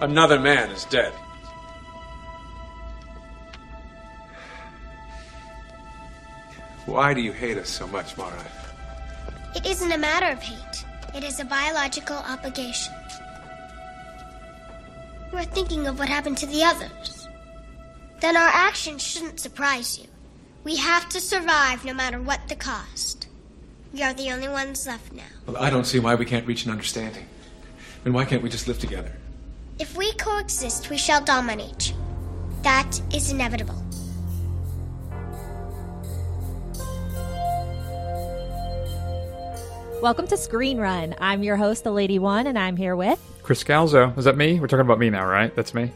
Another man is dead. Why do you hate us so much, Mara? It isn't a matter of hate, it is a biological obligation. Are thinking of what happened to the others. Then our actions shouldn't surprise you. We have to survive no matter what the cost. We are the only ones left now. Well, I don't see why we can't reach an understanding. Then why can't we just live together? If we coexist, we shall dominate. That is inevitable. Welcome to Screen Run. I'm your host, the Lady Wan, and I'm here with. Chris Scalzo. Is that me? We're talking about me now, right? That's me?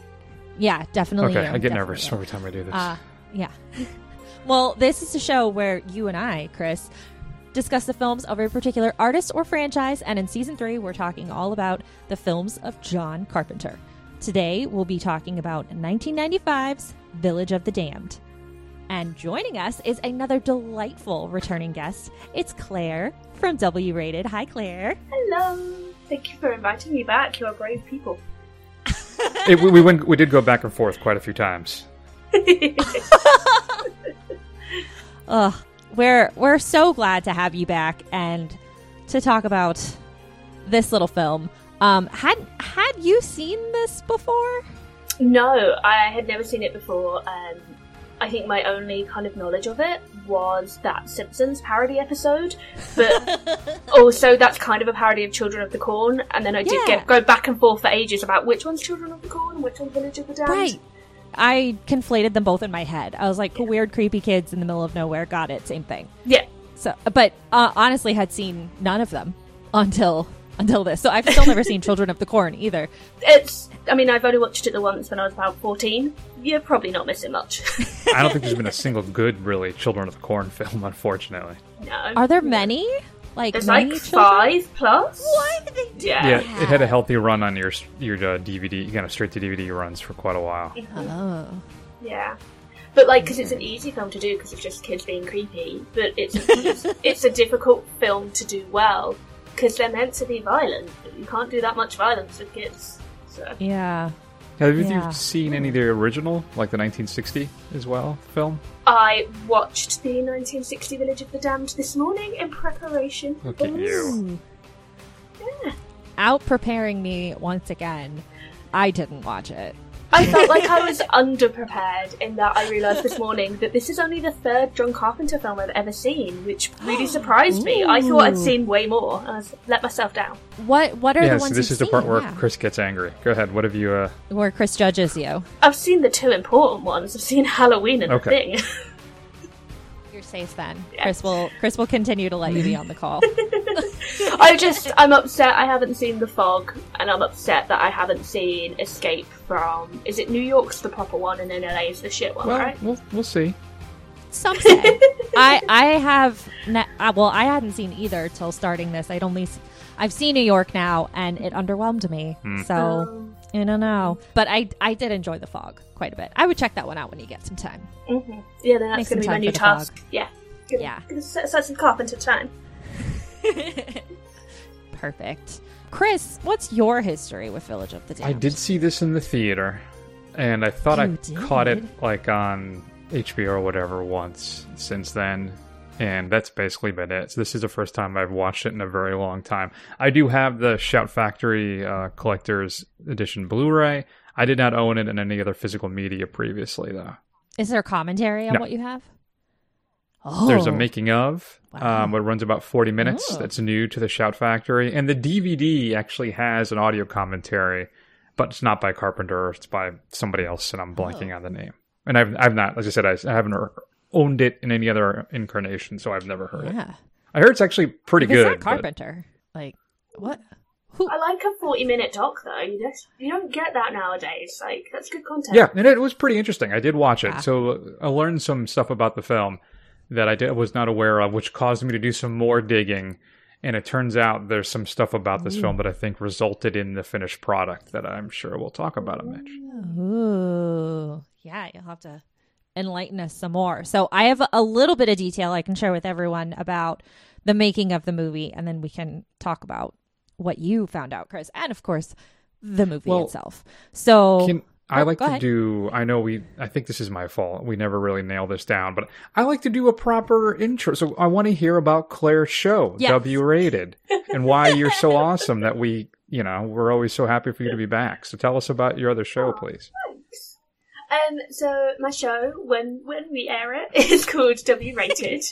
Yeah, definitely. Okay, you, I get definitely nervous every time I do this. Uh, yeah. well, this is a show where you and I, Chris, discuss the films of a particular artist or franchise, and in season three, we're talking all about the films of John Carpenter. Today, we'll be talking about 1995's Village of the Damned. And joining us is another delightful returning guest. It's Claire from W Rated. Hi, Claire. Hello. Thank you for inviting me back. You're brave people. It- we, we went. We did go back and forth quite a few times. Ugh, we're we're so glad to have you back and to talk about this little film. Um, had had you seen this before? no, I had never seen it before. Um, I think my only kind of knowledge of it was that Simpsons parody episode, but also that's kind of a parody of Children of the Corn. And then I did Yeah. get go back and forth for ages about which one's Children of the Corn which one's Village of the Damned. Right. I conflated them both in my head. I was like, weird, creepy kids in the middle of nowhere. Got it. Same thing. Yeah. So, but uh, honestly, had seen none of them until until this. So I've still never seen Children of the Corn either. It's. I mean, I've only watched it the once when I was about fourteen. You're probably not missing much. I don't think there's been a single good, really, Children of the Corn film, unfortunately. no. Are there many? Like There's many like children? five plus. What? Yeah. Yeah, it had a healthy run on your your uh, DVD, kind of straight to DVD runs for quite a while. Oh. Yeah. But like, because it's an easy film to do because it's just kids being creepy. But it's it's, it's a difficult film to do well because they're meant to be violent. But you can't do that much violence with kids. So Yeah. Have you seen any of the original, like the 1960 as well film? I watched the 1960 Village of the Damned this morning in preparation. for Look at this. you. Out preparing me once again. I didn't watch it. I felt like I was underprepared in that I realised this morning that this is only the third John Carpenter film I've ever seen, which really surprised me. I thought I'd seen way more. and I was, let myself down. What What are Yeah, the so ones this you've is the seen? part where Yeah. Chris gets angry. Go ahead. What have you? uh where Chris judges you. I've seen the two important ones. I've seen Halloween and Okay. The Thing. You're safe then. Yeah. Chris will Chris will continue to let you be on the call. I just, I'm upset I haven't seen The Fog, and I'm upset that I haven't seen Escape from. Is it New York's the proper one, and then LA's the shit one, Well, right? we'll we'll see. Some say. I I have ne- uh, well I hadn't seen either till starting this. I'd only s- I've seen New York now and it underwhelmed me. So Um, I don't know, but I I did enjoy the fog quite a bit. I would check that one out when you get some time. mhm. Yeah, then that's going to be my new task. Fog. Yeah. Gonna, Yeah. Gonna set aside some Carpenter time. Perfect. Chris, what's your history with Village of the Damned? I did see this in the theater, and I thought I did? caught it like on HBO or whatever once since then, and that's basically been it. So this is the first time I've watched it in a very long time. I do have the Shout Factory uh, Collector's Edition Blu-ray. I did not own it in any other physical media previously, though. Is there commentary on No. what you have? Oh, There's a making of, Wow. um, it runs about 40 minutes. Oh. That's new to the Shout Factory. And the DVD actually has an audio commentary, but it's not by Carpenter. It's by somebody else, and I'm blanking Oh. on the name. And I've, I've not, as I said, I, I haven't owned it in any other incarnation, so I've never heard it. yeah. I heard it's actually pretty If it's good. not but- Carpenter. Like what? Who? I like a 40 minute doc, though. You, just, you don't get that nowadays. Like, that's good content. Yeah, and it was pretty interesting. I did watch it, Yeah. so uh, I learned some stuff about the film that I did, was not aware of, which caused me to do some more digging. And it turns out there's some stuff about this film that I think resulted in the finished product that I'm sure we'll talk about a Mitch. Ooh, yeah. You'll have to enlighten us some more. So I have a little bit of detail I can share with everyone about the making of the movie, and then we can talk about what you found out, Chris, and of course the movie Well, itself. So Can I Oh, like to ahead. do? I know we. I think this is my fault. We never really nail this down, but I like to do a proper intro. So I want to hear about Claire's show, Yes. W rated, and why you're so awesome that we, you know, we're always so happy for you to be back. So tell us about your other show, please. Um, so my show, when when we air it, is called W Rated.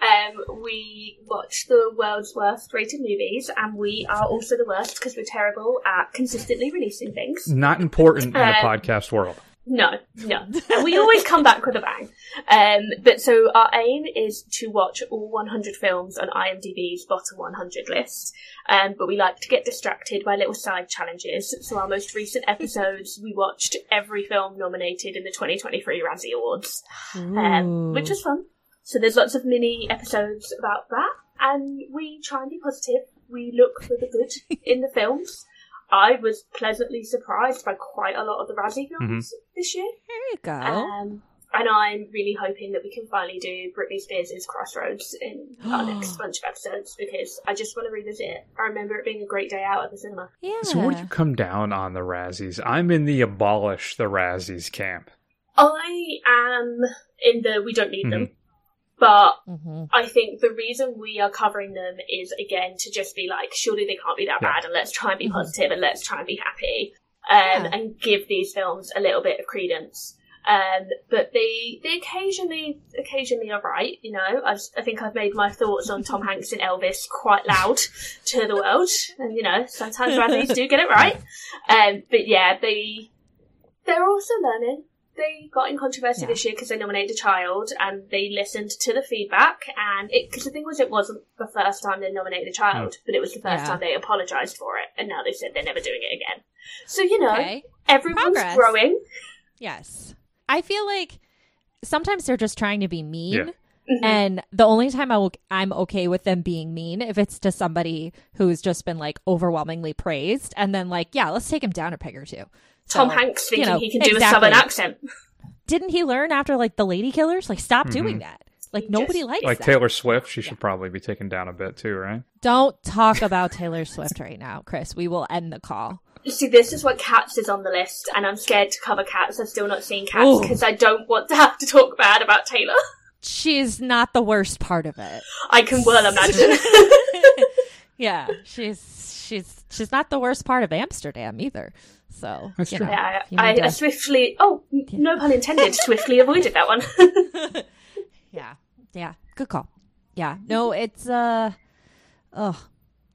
um, we watch the world's worst rated movies, and we are also the worst because we're terrible at consistently releasing things. Not important in the Um, podcast world. No, no. And we always come back with a bang. Um, but so our aim is to watch all 100 films on IMDb's bottom 100 list. Um, but we like to get distracted by little side challenges. So our most recent episodes, we watched every film nominated in the 2023 Razzie Awards, um, which was fun. So there's lots of mini episodes about that. And we try and be positive. We look for the good in the films. I was pleasantly surprised by quite a lot of the Razzie films this year. there you go. Um, and I'm really hoping that we can finally do Britney Spears' Crossroads in our next bunch of episodes because I just want to revisit it. I remember it being a great day out at the cinema. yeah. So where do you come down on the Razzies? I'm in the abolish the Razzies camp. I am in the we don't need Mm-hmm. them, but hmm I think the reason we are covering them is again to just be like, surely they can't be that Yeah. bad, and let's try and be Mhm. positive and let's try and be happy, um, Yeah. and give these films a little bit of credence. Um, but they they occasionally occasionally are right. You know, I, I think I've made my thoughts on Tom Hanks and Elvis quite loud to the world, and you know sometimes Razzies do get it right. Um, but yeah, they they're also learning. They got in controversy Yeah. this year because they nominated a child and they listened to the feedback. And it because the thing was, it wasn't the first time they nominated a child, but it was the first Yeah. time they apologised for it, and now they said they're never doing it again. So you know, Okay. everyone's Progress. growing. Yes. I feel like sometimes they're just trying to be mean. Yeah. Mm-hmm. And the only time I will, I'm okay with them being mean if it's to somebody who's just been like overwhelmingly praised, and then like, yeah, let's take him down a peg or two. Tom So, Hanks you thinking know, he can do exactly. a southern accent. Didn't he learn after like the Lady Killers? Like, stop mm-hmm. doing that. Like He nobody just- likes Like that. Taylor Swift, she should probably be taken down a bit too, right? Don't talk about Taylor Swift right now, Chris. We will end the call. See, this is what Cats is on the list, and I'm scared to cover Cats. I've still not seen Cats because I don't want to have to talk bad about Taylor. She's not the worst part of it. I can well imagine. Yeah, she's she's she's not the worst part of Amsterdam either. So That's you true. know, yeah, you I, I swiftly. Oh, n- no pun intended. swiftly avoided that one. Yeah. Yeah. Good call. Yeah. No, it's uh oh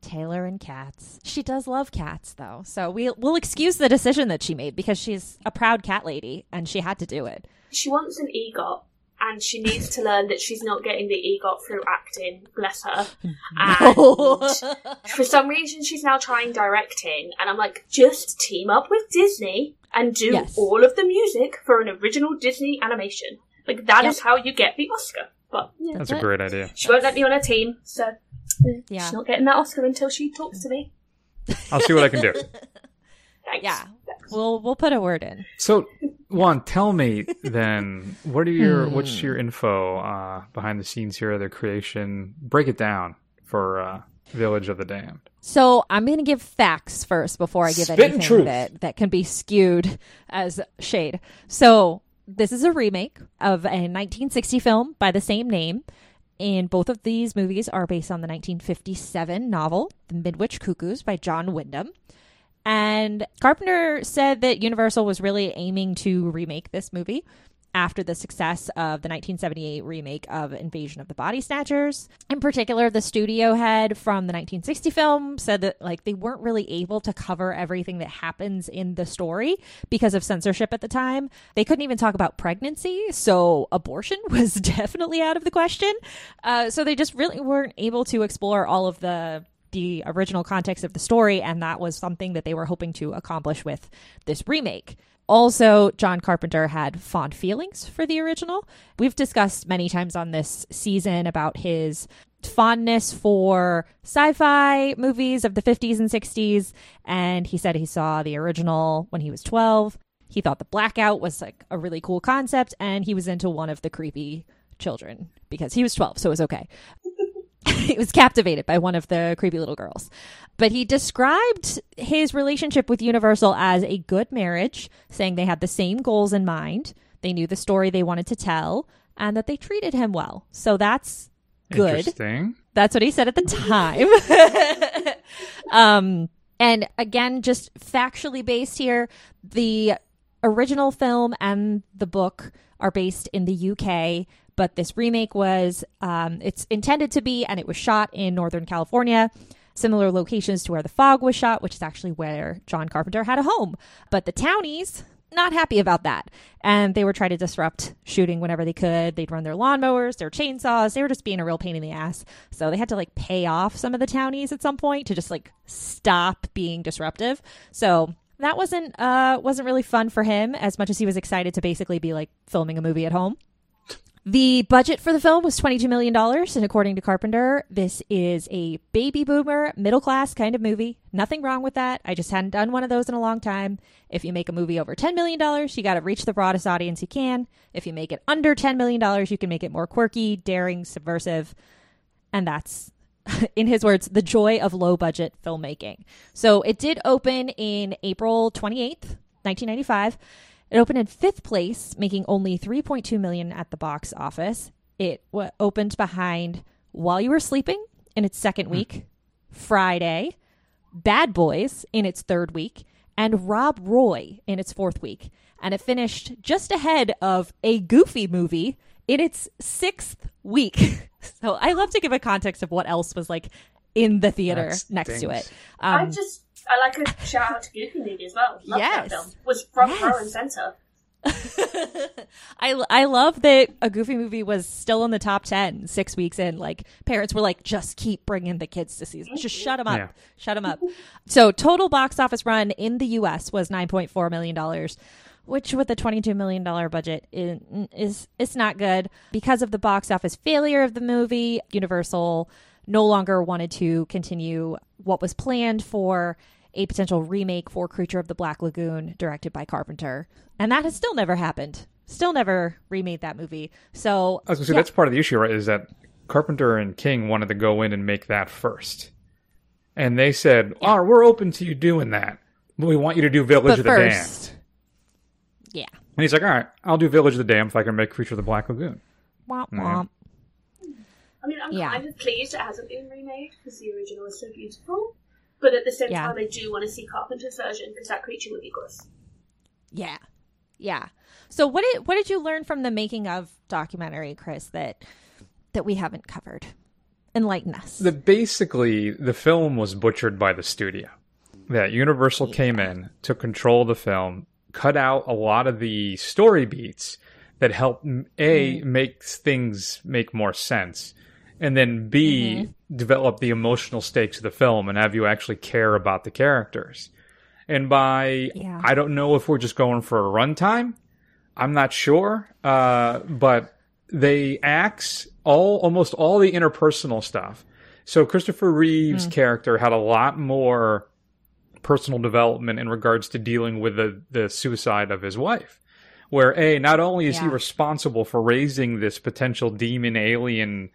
Taylor and cats. She does love cats though. So we we'll excuse the decision that she made because she's a proud cat lady and she had to do it. she wants an EGOT, and she needs to learn that she's not getting the EGOT through acting. Bless her. And for some reason, she's now trying directing, and I'm like, just team up with Disney and do Yes. all of the music for an original Disney animation. Like that is Yep. how you get the Oscar. But yeah, That's a great idea. she won't let me on her team, so Yeah. she's not getting that Oscar until she talks to me. I'll see what I can do. Thanks. Yeah. We'll we'll put a word in. So, Wan, tell me then, what are your Hmm. what's your info uh, behind the scenes here, of the creation? Break it down for uh, Village of the Damned. So I'm going to give facts first before I give Spittin' anything truth. that that can be skewed as shade. So this is a remake of a 1960 film by the same name. And both of these movies are based on the 1957 novel, The Midwich Cuckoos by John Wyndham. And Carpenter said that Universal was really aiming to remake this movie after the success of the 1978 remake of Invasion of the Body Snatchers. In particular, the studio head from the 1960 film said that like they weren't really able to cover everything that happens in the story because of censorship at the time. They couldn't even talk about pregnancy, so abortion was definitely out of the question. Uh, so they just really weren't able to explore all of the the original context of the story, and that was something that they were hoping to accomplish with this remake. Also, John Carpenter had fond feelings for the original. We've discussed many times on this season about his fondness for sci fi movies of the 50s and 60s, and he said he saw the original when he was 12. He thought the blackout was like a really cool concept, and he was into one of the creepy children because he was 12, so it was okay. he was captivated by one of the creepy little girls. But he described his relationship with Universal as a good marriage, saying they had the same goals in mind, they knew the story they wanted to tell, and that they treated him well. So that's good. Interesting. That's what he said at the time. um, and again, just factually based here, the original film and the book are based in the UK, but this remake was um, it's intended to be, and it was shot in Northern California. Similar locations to where the fog was shot, which is actually where John Carpenter had a home. But the townies, not happy about that. And they were trying to disrupt shooting whenever they could. They'd run their lawnmowers, their chainsaws. They were just being a real pain in the ass. So they had to like pay off some of the townies at some point to just like stop being disruptive. So that wasn't uh wasn't really fun for him as much as he was excited to basically be like filming a movie at home. The budget for the film was $22 million, and according to Carpenter, this is a baby boomer, middle class kind of movie. Nothing wrong with that. I just hadn't done one of those in a long time. If you make a movie over $10 million, you got to reach the broadest audience you can. If you make it under $10 million, you can make it more quirky, daring, subversive. And that's, in his words, the joy of low budget filmmaking. So it did open in April 28th, 1995. It opened in fifth place, making only 3.2 million at the box office. It w- opened behind While You Were Sleeping in its second hmm. week, Friday, Bad Boys in its third week, and Rob Roy in its fourth week. And it finished just ahead of a Goofy movie in its sixth week. so I love to give a context of what else was like in the theater That next to stinks. it. I Um, just I like a shout out to Goofy movie as well. Love Yes. that film. Was front Yes. row and center. I, I love that a Goofy movie was still in the top 10 six weeks in. Like, parents were like, just keep bringing the kids to see Just shut them up. Yeah. Shut them up. So, total box office run in the U.S. was $9.4 million, which with a $22 million budget is, is it's not good. Because of the box office failure of the movie, Universal no longer wanted to continue what was planned for a potential remake for Creature of the Black Lagoon directed by Carpenter. And that has still never happened. Still never remade that movie. So I was gonna say yeah. that's part of the issue, right? Is that Carpenter and King wanted to go in and make that first, and they said, "Oh, we're open to you doing that, but we want you to do Village but of the first, Damned." yeah. And he's like, "All right, I'll do Village of the Damned if I can make Creature of the Black Lagoon." Womp hmm. womp. I mean, I'm Yeah. kind of pleased it hasn't been remade because the original is so beautiful. But at the same Yeah. time, I do want to see Carpenter's version because that creature would be gross. Yeah. Yeah. So what did what did you learn from the making of documentary, Chris, that that we haven't covered? Enlighten us. The basically the film was butchered by the studio. That Universal came in, took control of the film, cut out a lot of the story beats that help m- a mm-hmm. make things make more sense, and then b develop the emotional stakes of the film and have you actually care about the characters. And by Yeah. I don't know if we're just going for a runtime. I'm not sure, uh, but they axe all almost all the interpersonal stuff. So Christopher Reeve's character had a lot more personal development in regards to dealing with the, the suicide of his wife. Where A, not only is he responsible for raising this potential demon alien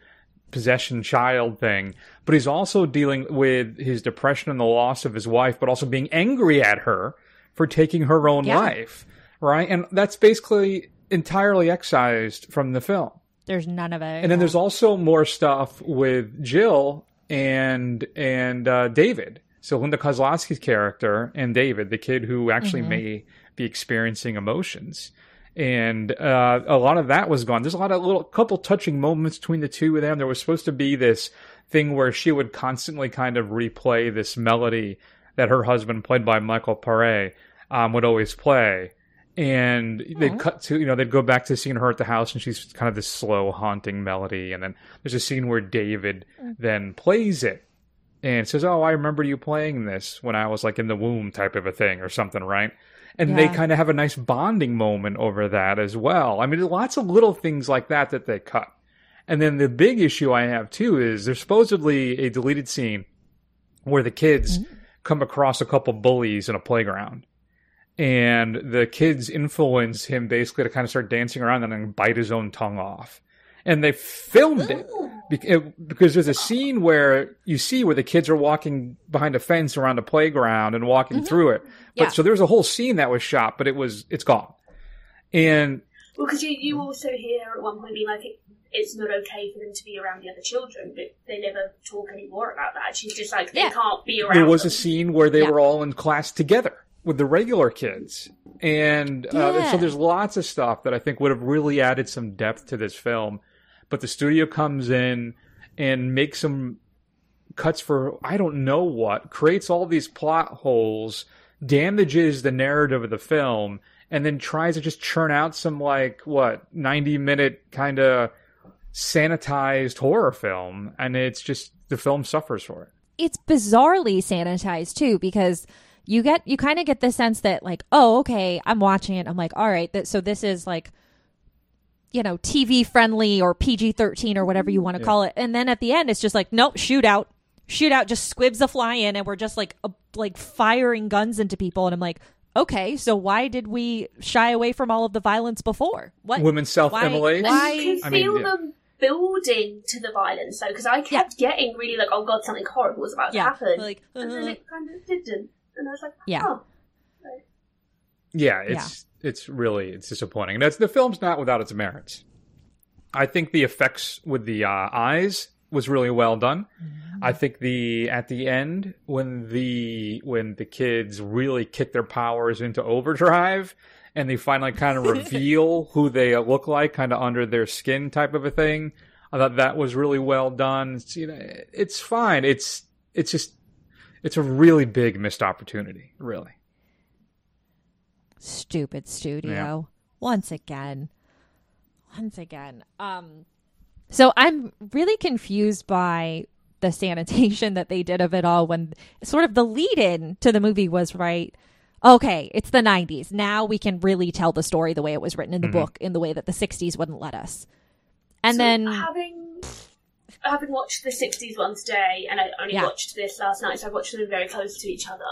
possession child thing, but he's also dealing with his depression and the loss of his wife, but also being angry at her for taking her own Yeah. life. Right? And that's basically entirely excised from the film. There's none of it. And then there's also more stuff with Jill and and uh, David. So Linda Kozlowski's character and David, the kid who actually may be experiencing emotions. And uh, a lot of that was gone. There's a lot of little couple touching moments between the two of them. There was supposed to be this thing where she would constantly kind of replay this melody that her husband, played by Michael Paré, um, would always play. And they'd cut to you know they'd go back to seeing her at the house and she's kind of this slow haunting melody. And then there's a scene where david then plays it and says oh i remember you playing this when i was like in the womb type of a thing or something right and they kind of have a nice bonding moment over that as well. I mean lots of little things like that that they cut. And then the big issue i have too is there's supposedly a deleted scene where the kids mm-hmm. come across a couple bullies in a playground. And the kids influence him basically to kind of start dancing around and then bite his own tongue off. And they filmed it it- because there's a scene where you see where the kids are walking behind a fence around a playground and walking through it. But Mm-hmm. Yeah. so there's a whole scene that was shot, but it was it's gone. And Well, because you, you also hear at one point being like, it, it's not okay for them to be around the other children, but they never talk any more about that. She's just like, they Yeah. can't be around there was a scene where they Yeah. were all in class together with the regular kids and uh, Yeah. so there's lots of stuff that i think would have really added some depth to this film but the studio comes in and makes some cuts for i don't know what creates all these plot holes damages the narrative of the film and then tries to just churn out some like what 90 minute kind of sanitized horror film and it's just the film suffers for it. It's bizarrely sanitized too because you get you kind of get the sense that like oh okay i'm watching it i'm like all right so this is like you know tv friendly or pg-13 or whatever you want to call it and then at the end it's just like nope shootout shootout just squibs a fly in and we're just like uh, like firing guns into people and i'm like okay so why did we shy away from all of the violence before what women's self Why- why- You can I mean, feel yeah. them building to the violence, though, because I kept getting really like, oh god, something horrible was about Yeah, to happen. like, and then uh. it kind of didn't. And I was like, Yeah. oh. Yeah, it's it's really it's disappointing. And that's the film's not without its merits. I think the effects with the uh, eyes was really well done. I think the at the end when the when the kids really kick their powers into overdrive and they finally kind of reveal who they look like kind of under their skin type of a thing. I thought that was really well done. It's, you know, it's fine. It's it's just it's a really big missed opportunity, really. Stupid studio. Once again. Once again. Um so i'm really confused by the sanitation that they did of it all when sort of the lead in to the movie was right okay it's the 90s now we can really tell the story the way it was written in the book in the way that the 60s wouldn't let us. And So then having having watched the '60s one today, and I only Yeah. watched this last night, so I watched them very close to each other.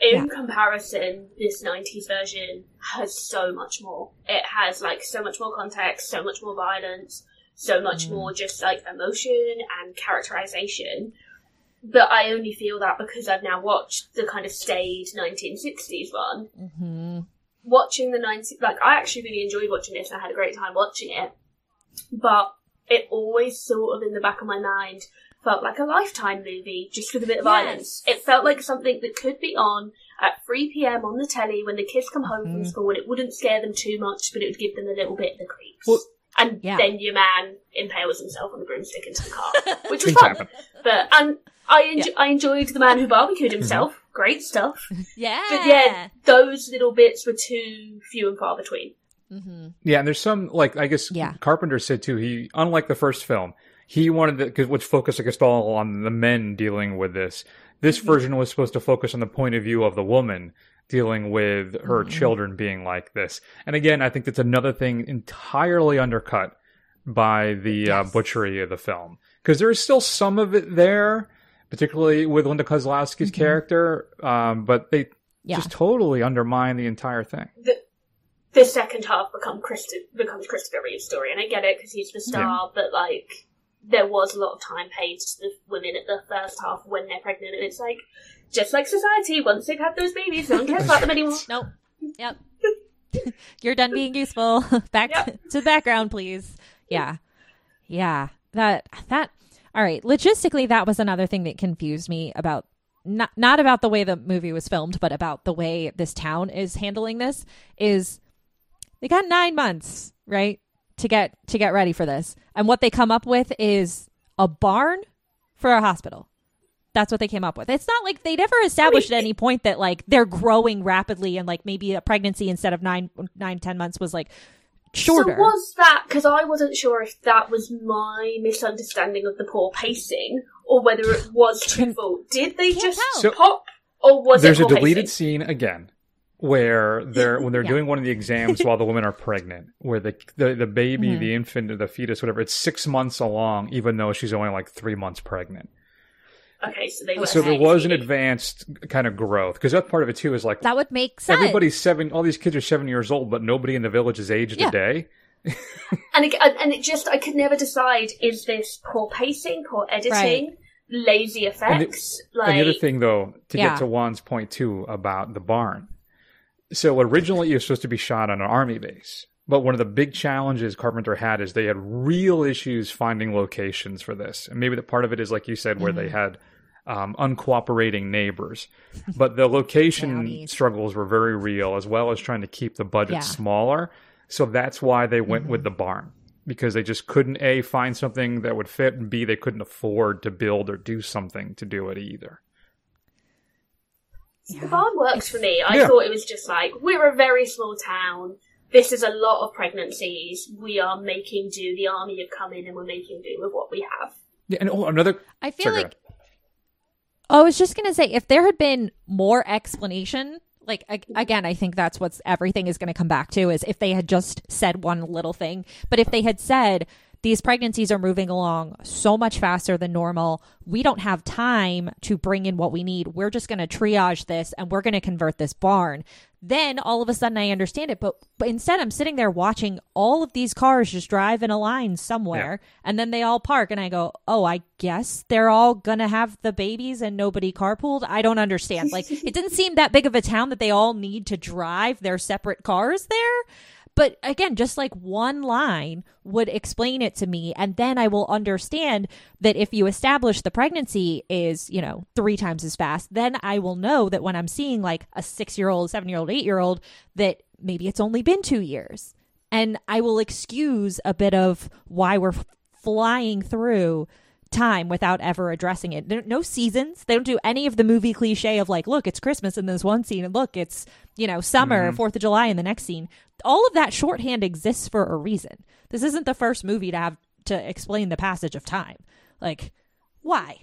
In comparison, this '90s version has so much more. It has like so much more context, so much more violence, so much Mm. more just like emotion and characterization. But I only feel that because I've now watched the kind of staid 1960s one. Mhm. Watching the 90s, like I actually really enjoyed watching this, and I had a great time watching it but it always sort of in the back of my mind felt like a lifetime movie just with a bit of violence. It felt like something that could be on at 3 pm on the telly when the kids come home Mm-hmm. from school and it wouldn't scare them too much, but it would give them a little bit of the creeps. Well- and Yeah. then your man impales himself on a broomstick into the car, which was Things fun. But and I enjo- I enjoyed the man who barbecued himself. Great stuff. yeah But yeah, those little bits were too few and far between. Mm-hmm. Yeah, and there's some like I guess Yeah. Carpenter said too. He unlike the first film, he wanted to, which focused I guess all on the men dealing with this. This Mm-hmm. version was supposed to focus on the point of view of the woman dealing with her Mm-hmm. children being like this. And again, I think that's another thing entirely undercut by the uh, butchery of the film because there is still some of it there, particularly with Linda Kozlowski's character, um, but they Mm-hmm. Yeah. just totally undermine the entire thing. the the second half become Christo- becomes Christopher Reeve's story, and I get it because he's the star, but like there was a lot of time paid to the women at the first half when they're pregnant, and it's like just like society, once they've had those babies, no one cares about them anymore. Nope. Yep. You're done being useful. Back Yep. to the background, please. Yeah. Yeah. That that all right. Logistically, that was another thing that confused me about not not about the way the movie was filmed, but about the way this town is handling this is they got nine months, right? To get to get ready for this. And what they come up with is a barn for a hospital. That's what they came up with. It's not like they never established at any point that like they're growing rapidly and like maybe a pregnancy instead of nine, nine, ten months was like shorter. So was that because I wasn't sure if that was my misunderstanding of the poor pacing or whether it was truthful? Did they just. So- pop, or was There's it a deleted pacing? scene again where they're when they're Yeah. doing one of the exams while the women are pregnant, where the the, the baby, Mm-hmm. the infant, or the fetus, whatever, it's six months along, even though she's only like three months pregnant. Okay, so they. So there was an advanced kind of growth because that part of it too is like that would make sense. everybody's seven, all these kids are seven years old, but nobody in the village is aged Yeah. a day. and it, and it just I could never decide is this poor pacing, poor editing, Right. lazy And the, effects? like and the other thing, though, to Yeah. get to Wan's point too about the barn. So originally, it was supposed to be shot on an army base, but one of the big challenges Carpenter had is they had real issues finding locations for this, and maybe the part of it is like you said, where they Mm-hmm. had um, uncooperating neighbors, but the location struggles were very real, as well as trying to keep the budget Yeah. Mm-hmm. smaller. So that's why they went with the barn because they just couldn't a find something that would fit, and b they couldn't afford to build or do something to do it either. The barn works for me. I Yeah. thought it was just like we're a very small town. This is a lot of pregnancies. We are making do. The army have come in, and we're making do with what we have. Yeah, and oh, another. I feel Sorry, like I was just gonna say if there had been more explanation, like mm-hmm. again, I think that's what's everything is gonna come back to is if they had just said one little thing, but if they had said these pregnancies are moving along so much faster than normal, we don't have time to bring in what we need. We're just gonna triage this and we're gonna convert this barn. Then all of a sudden I understand it, but but instead I'm sitting there watching all of these cars just drive in a line somewhere and then they all park and I go, "Oh, I guess they're all going to have the babies and nobody carpooled." I don't understand. Like it didn't seem that big of a town that they all need to drive their separate cars there. But again, just like one line would explain it to me, and then I will understand that if you establish the pregnancy is, you know, three times as fast, then I will know that when I'm seeing like a six year old, seven year old, eight year old, that maybe it's only been two years. And I will excuse a bit of why we're flying through time without ever addressing it. There, no seasons. They don't do any of the movie cliche of like, look, it's Christmas in this one scene, and look, it's you know summer, mm-hmm. 4th of July in the next scene. All of that shorthand exists for a reason. This isn't the first movie to have to explain the passage of time. Like, why?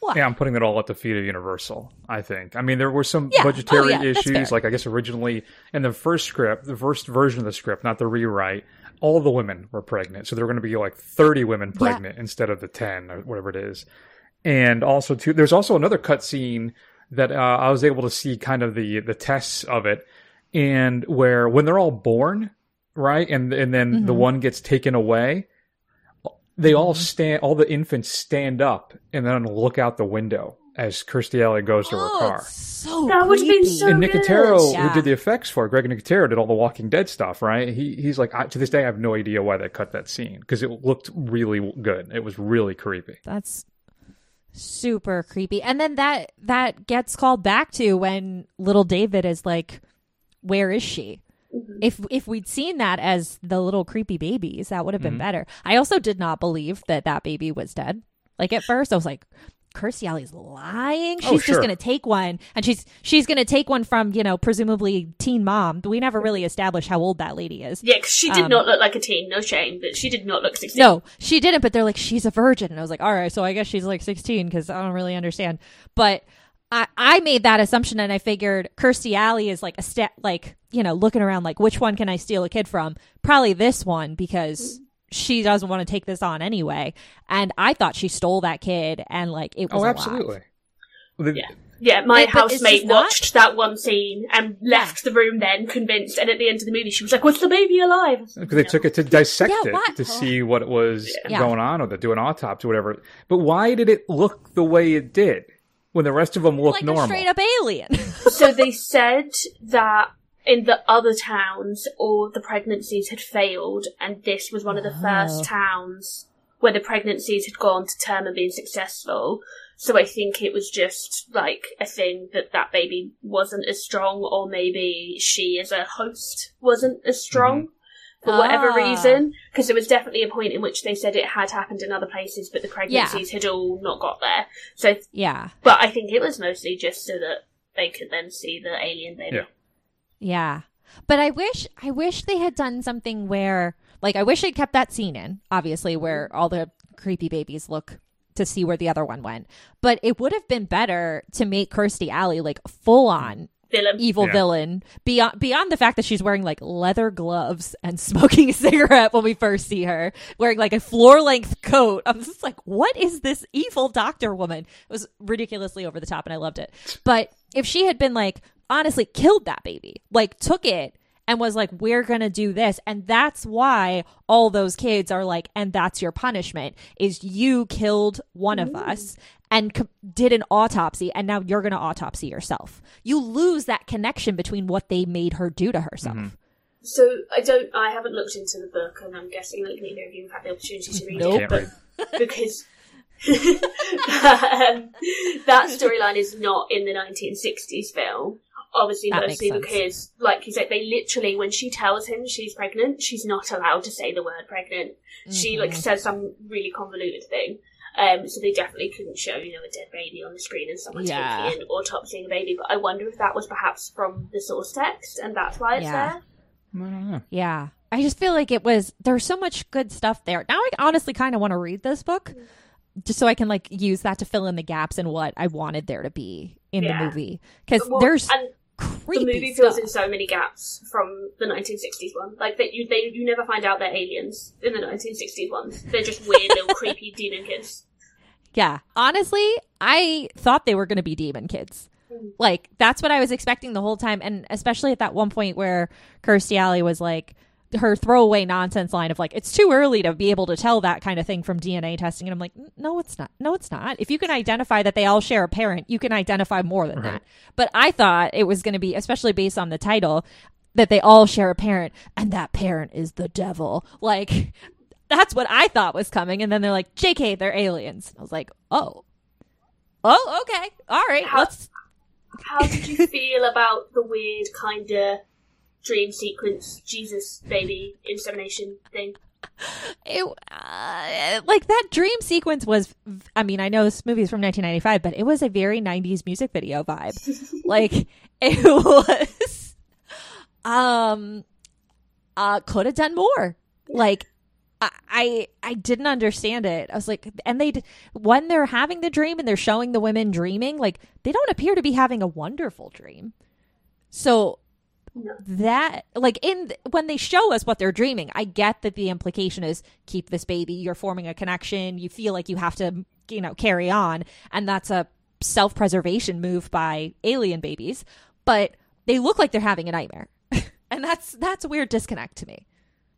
Why? Yeah, I'm putting it all at the feet of Universal. I think. I mean, there were some Yeah. Oh, budgetary yeah, issues. Like I guess originally in the first script, the first version of the script, not the rewrite, all the women were pregnant, so there were going to be like 30 women Yeah. pregnant instead of the 10 or whatever it is. And also, too, there's also another cut scene that uh, I was able to see kind of the the tests of it, and where when they're all born, right, and and then the Mm-hmm. one gets taken away, they all stand, all the infants stand up and then look out the window as Kirstie Alley goes to her Oh, car. it's so That would've been creepy. so- And good. Nicotero, Yeah. who did the effects for it, Greg Nicotero did all the Walking Dead stuff, right? He he's like, I, to this day, I have no idea why they cut that scene because it looked really good. It was really creepy. That's super creepy. And then that that gets called back to when little David is like, "Where is she?" Mm-hmm. If if we'd seen that as the little creepy babies, that would have been mm-hmm. better. I also did not believe that that baby was dead. Like at first, I was like, Kirstie Alley's lying. She's Oh, just going to take one, and she's she's going to take one from you know presumably teen mom. We never really established how old that lady is. Yeah, 'cause she did Um, not look like a teen. No shame, but she did not look sixteen. No, she didn't, but they're like, she's a virgin. And I was like, all right, so I guess she's like 16 because I don't really understand. But I, I made that assumption and I figured Kirstie Alley is like a step, like, you know, looking around like, which one can I steal a kid from? Probably this one because she doesn't want to take this on anyway. And I thought she stole that kid and like it was Oh, absolutely. The- Yeah. Yeah, my It- housemate just not- watched that one scene and left the room then convinced, and at the end of the movie she was like, Was the baby alive? I was like, Because they "No." took it to dissect Yeah, it what? to oh. see what it was Yeah. going on or it, do an autopsy, or whatever. But why did it look the way it did when the rest of them looked Like normal? a straight up alien. so they said that in the other towns all the pregnancies had failed and this was one of the first towns where the pregnancies had gone to term and been successful so i think it was just like a thing that that baby wasn't as strong or maybe she as a host wasn't as strong for whatever Ah. reason because there was definitely a point in which they said it had happened in other places but the pregnancies had all not got there so yeah. but i think it was mostly just so that they could then see the alien baby Yeah. Yeah. But I wish I wish they had done something where like I wish they'd kept that scene in, obviously, where mm-hmm. all the creepy babies look to see where the other one went. But it would have been better to make Kirstie Alley like full on villain evil Yeah. villain beyond beyond the fact that she's wearing like leather gloves and smoking a cigarette when we first see her wearing like a floor length coat i'm just like what is this evil doctor woman it was ridiculously over the top and i loved it but if she had been like honestly killed that baby like took it and was like, we're going to do this. And that's why all those kids are like, and that's your punishment is you killed one of us and co- did an autopsy and now you're going to autopsy yourself. You lose that connection between what they made her do to herself. So I don't. I haven't looked into the book, and I'm guessing like neither of you have had the opportunity to read Nope. it, but because um, that storyline is not in the 1960s film. Obviously, That mostly makes sense. because, like you said, they literally, when she tells him she's pregnant, she's not allowed to say the word pregnant. She like says some really convoluted thing. Um, so they definitely couldn't show, you know, a dead baby on the screen and someone Yeah. taking and autopsying a baby. But I wonder if that was perhaps from the source text, and that's why it's Yeah. there. I. Yeah. I just feel like it was there's so much good stuff there. Now I honestly kind of want to read this book just so I can like use that to fill in the gaps in what I wanted there to be in Yeah. the movie cuz Well, there's and creepy the movie stuff. fills in so many gaps from the 1960s one. Like that, you they you never find out they're aliens in the 1960s ones. They're just weird little creepy demon kids. Yeah. Honestly, I thought they were going to be demon kids. Hmm. Like that's what I was expecting the whole time and especially at that one point where Kirstie Alley was like her throwaway nonsense line of like it's too early to be able to tell that kind of thing from DNA testing. And I'm like no it's not. No it's not. If you can identify that they all share a parent you can identify more than that. But I thought it was going to be especially based on the title that they all share a parent and that parent is the devil. Like that's what I thought was coming. And then they're like JK they're aliens. I was like oh. Oh okay. All right. How- let's How did you feel about the weird kind of dream sequence Jesus baby insemination thing? it, uh, like that dream sequence was i mean i know this movie is from 1995 but it was a very 90s music video vibe like it was um uh could have done more like I, I I didn't understand it. I was like, and they when they're having the dream and they're showing the women dreaming, like they don't appear to be having a wonderful dream. So That like in when they show us what they're dreaming i get that the implication is keep this baby you're forming a connection you feel like you have to you know carry on and that's a self-preservation move by alien babies but they look like they're having a nightmare. And that's that's a weird disconnect to me.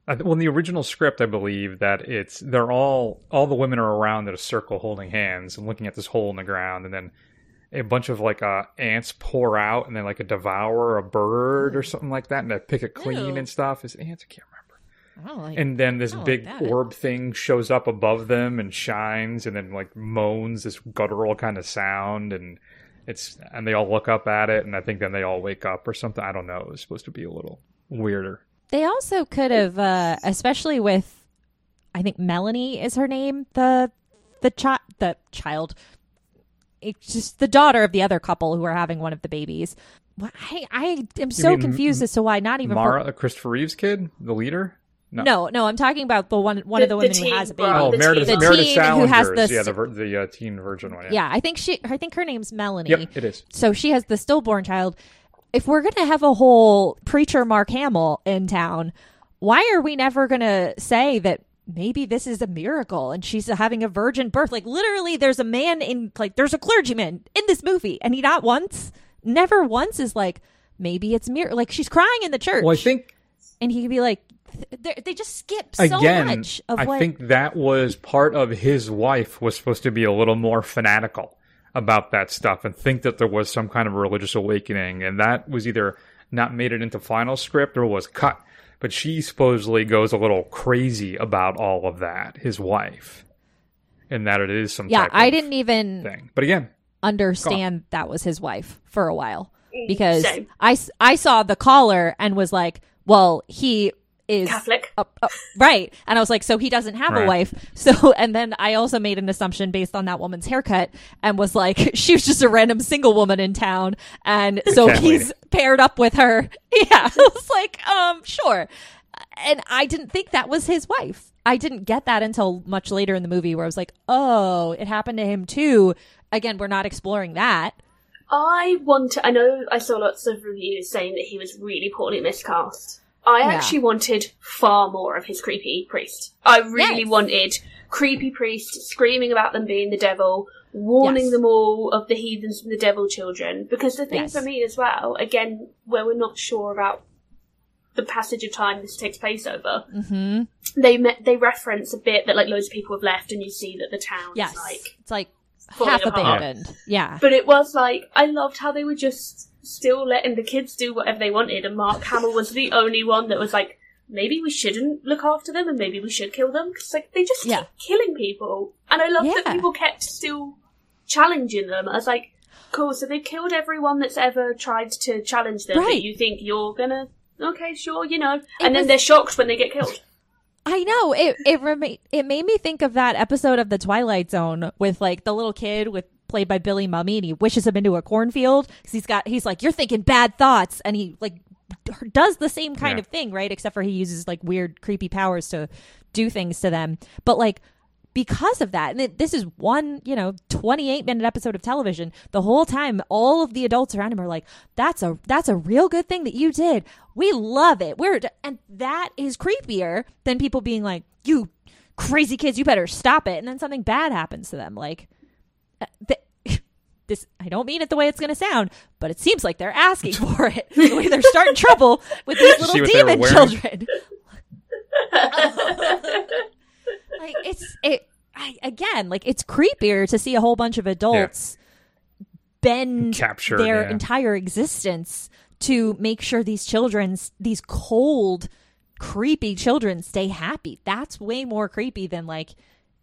Well, in the original script, I believe that it's they're all all the women are around in a circle holding hands and looking at this hole in the ground, and then a bunch of like uh, ants pour out and then like a devour a bird or something like that, and they pick it clean Ew. and stuff. Is ants? I can't remember. I don't like And then this I don't big like orb thing shows up above them and shines, and then like moans this guttural kind of sound, and it's and they all look up at it, and I think then they all wake up or something. I don't know. It was supposed to be a little weirder. They also could have, uh, especially with, I think Melanie is her name, the the child, the child, it's just the daughter of the other couple who are having one of the babies. I I am so confused as to why not even Mara, uh, Christopher Reeve's kid, the leader. No. no, no, I'm talking about the one one The- of the the women who has a baby. Oh, the Meredith, teen- Meredith teen who has the yeah, the the uh, teen virgin one. Yeah. Yeah, I think she, I think her name's Melanie. Yep, it is. So she has the stillborn child. If we're gonna have a whole preacher Mark Hamill in town, why are we never gonna say that maybe this is a miracle and she's having a virgin birth? Like literally, there's a man in like there's a clergyman in this movie, and he not once, never once is like maybe it's mir like she's crying in the church, Well, I think and he could be like, they just skip so again, much of I what. think that was part of his wife was supposed to be a little more fanatical about that stuff and think that there was some kind of religious awakening, and that was either not made it into final script or was cut. But she supposedly goes a little crazy about all of that, his wife, and that it is some yeah, type I of didn't even thing. But again, understand that was his wife for a while mm, because Same. I, s- I saw the collar and was like, well, he is Catholic. uh, uh, right. And I was like, so he doesn't have a wife. So, and then I also made an assumption based on that woman's haircut and was like, she was just a random single woman in town. And so cat he's lady. paired up with her. Yeah. I was like, um, sure. And I didn't think that was his wife. I didn't get that until much later in the movie where I was like, oh, it happened to him too. Again, we're not exploring that. I want to, I know I saw lots of reviews saying that he was really poorly miscast. I Yeah. actually wanted far more of his creepy priest. I really Yes. wanted creepy priest screaming about them being the devil, warning Yes. them all of the heathens and the devil children. Because the thing Yes. for me as well, again, where we're not sure about the passage of time this takes place over. Mm-hmm. They me- they reference a bit that like loads of people have left, and you see that the town Yes. like. it's like half apart. abandoned. Yeah. But it was like I loved how they were just still letting the kids do whatever they wanted, and Mark Hamill was the only one that was like, maybe we shouldn't look after them, and maybe we should kill them because like they just Yeah. keep killing people, and I love that people kept still challenging them. I was like, cool, so they've killed everyone that's ever tried to challenge them. Right. You think you're gonna? Okay, sure, you know, and then was- they're shocked when they get killed. I know it. It rema- it made me think of that episode of the Twilight Zone with like the little kid with played by Billy Mumy, and he wishes him into a cornfield because he's got he's like you're thinking bad thoughts, and he like does the same kind Yeah. of thing, right? Except for he uses like weird, creepy powers to do things to them. But like because of that, and it, this is one you know 28 minute episode of television. The whole time, all of the adults around him are like, "That's a that's a real good thing that you did. We love it. We're and that is creepier than people being like, "You crazy kids, you better stop it," and then something bad happens to them. Like uh, th- this, I don't mean it the way it's going to sound, but it seems like they're asking for it. the way they're starting trouble with these little what they were demon children. Like it's it I, again like it's creepier to see a whole bunch of adults bend Captured, their yeah. entire existence to make sure these children these cold creepy children stay happy that's way more creepy than like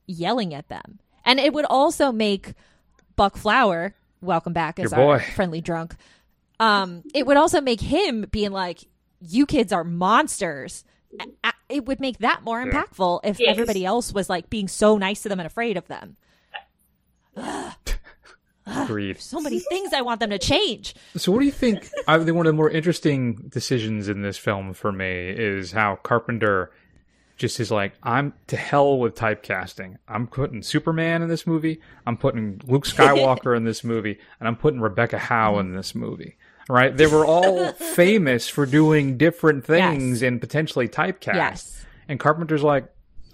yelling at them and it would also make buck flower welcome back as Your our boy. friendly drunk um it would also make him being like you kids are monsters it would make that more impactful if Yeah, 'cause- everybody else was like being so nice to them and afraid of them Agreed. so many things i want them to change So, what do you think? I think one of the more interesting decisions in this film for me is how Carpenter just is like, I'm to hell with typecasting. I'm putting Superman in this movie. I'm putting Luke Skywalker in this movie, and I'm putting Rebecca Howe in this movie. Right? They were all famous for doing different things Yes. and potentially typecast. Yes. And Carpenter's like,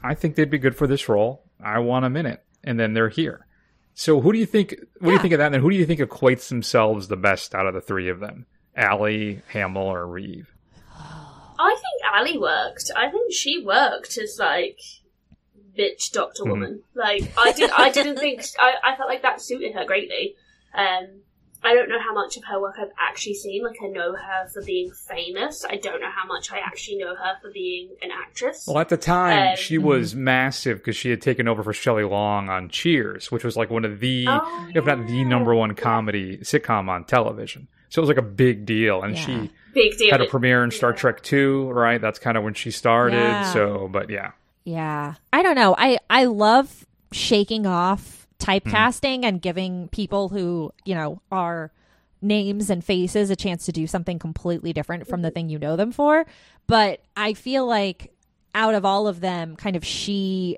I think they'd be good for this role. I want them in it, and then they're here. So who do you think? What do you think of that? And then who do you think equates themselves the best out of the three of them? Alley, Hamill, or Reeve? I think Alley worked. I think she worked as like bitch doctor Mm-hmm. woman. Like I did. I didn't think. I, I felt like that suited her greatly. Um, I don't know how much of her work I've actually seen. Like I know her for being famous. I don't know how much I actually know her for being an actress. Well, at the time, Um, she was massive because she had taken over for Shelley Long on Cheers, which was like one of the, Oh, if not the number one comedy sitcom on television. So it was like a big deal, and Yeah. she Big deal. had a premiere in Star Yeah. Trek Two, right? That's kind of when she started. Yeah. So, but yeah, Yeah. I don't know. I I love shaking off Mm-hmm. typecasting and giving people who, you know, are names and faces a chance to do something completely different from the mm-hmm. thing you know them for. But I feel like out of all of them, kind of she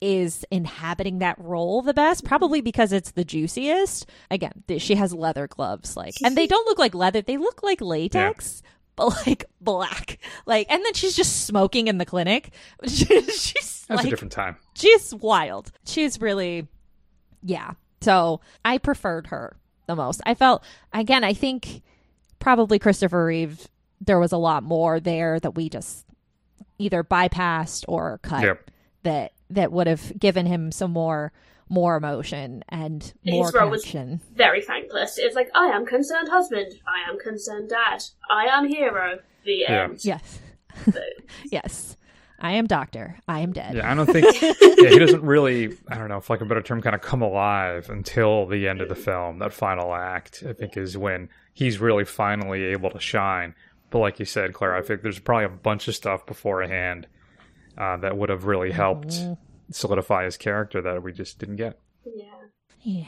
is inhabiting that role the best, mm-hmm. probably because it's the juiciest. Again, th- she has leather gloves, like, and they don't look like leather; they look like latex, but like black. Like, and then she's just smoking in the clinic. she's that's like, a different time. she's wild. She's really, yeah. So I preferred her the most. I felt again. I think probably Christopher Reeve. There was a lot more there that we just either bypassed or cut. Yep. That that would have given him some more more emotion and more His role was very thankless. It's like I am concerned husband. I am concerned dad. I am hero. The Yeah. end. Yes. yes. I am doctor. I am dead. Yeah, I don't think yeah, he doesn't really. I don't know, for like a better term, kind of come alive until the end of the film. That final act, I think, is when he's really finally able to shine. But like you said, Claire, I think there's probably a bunch of stuff beforehand uh, that would have really helped Mm-hmm. solidify his character that we just didn't get. Yeah. Yeah.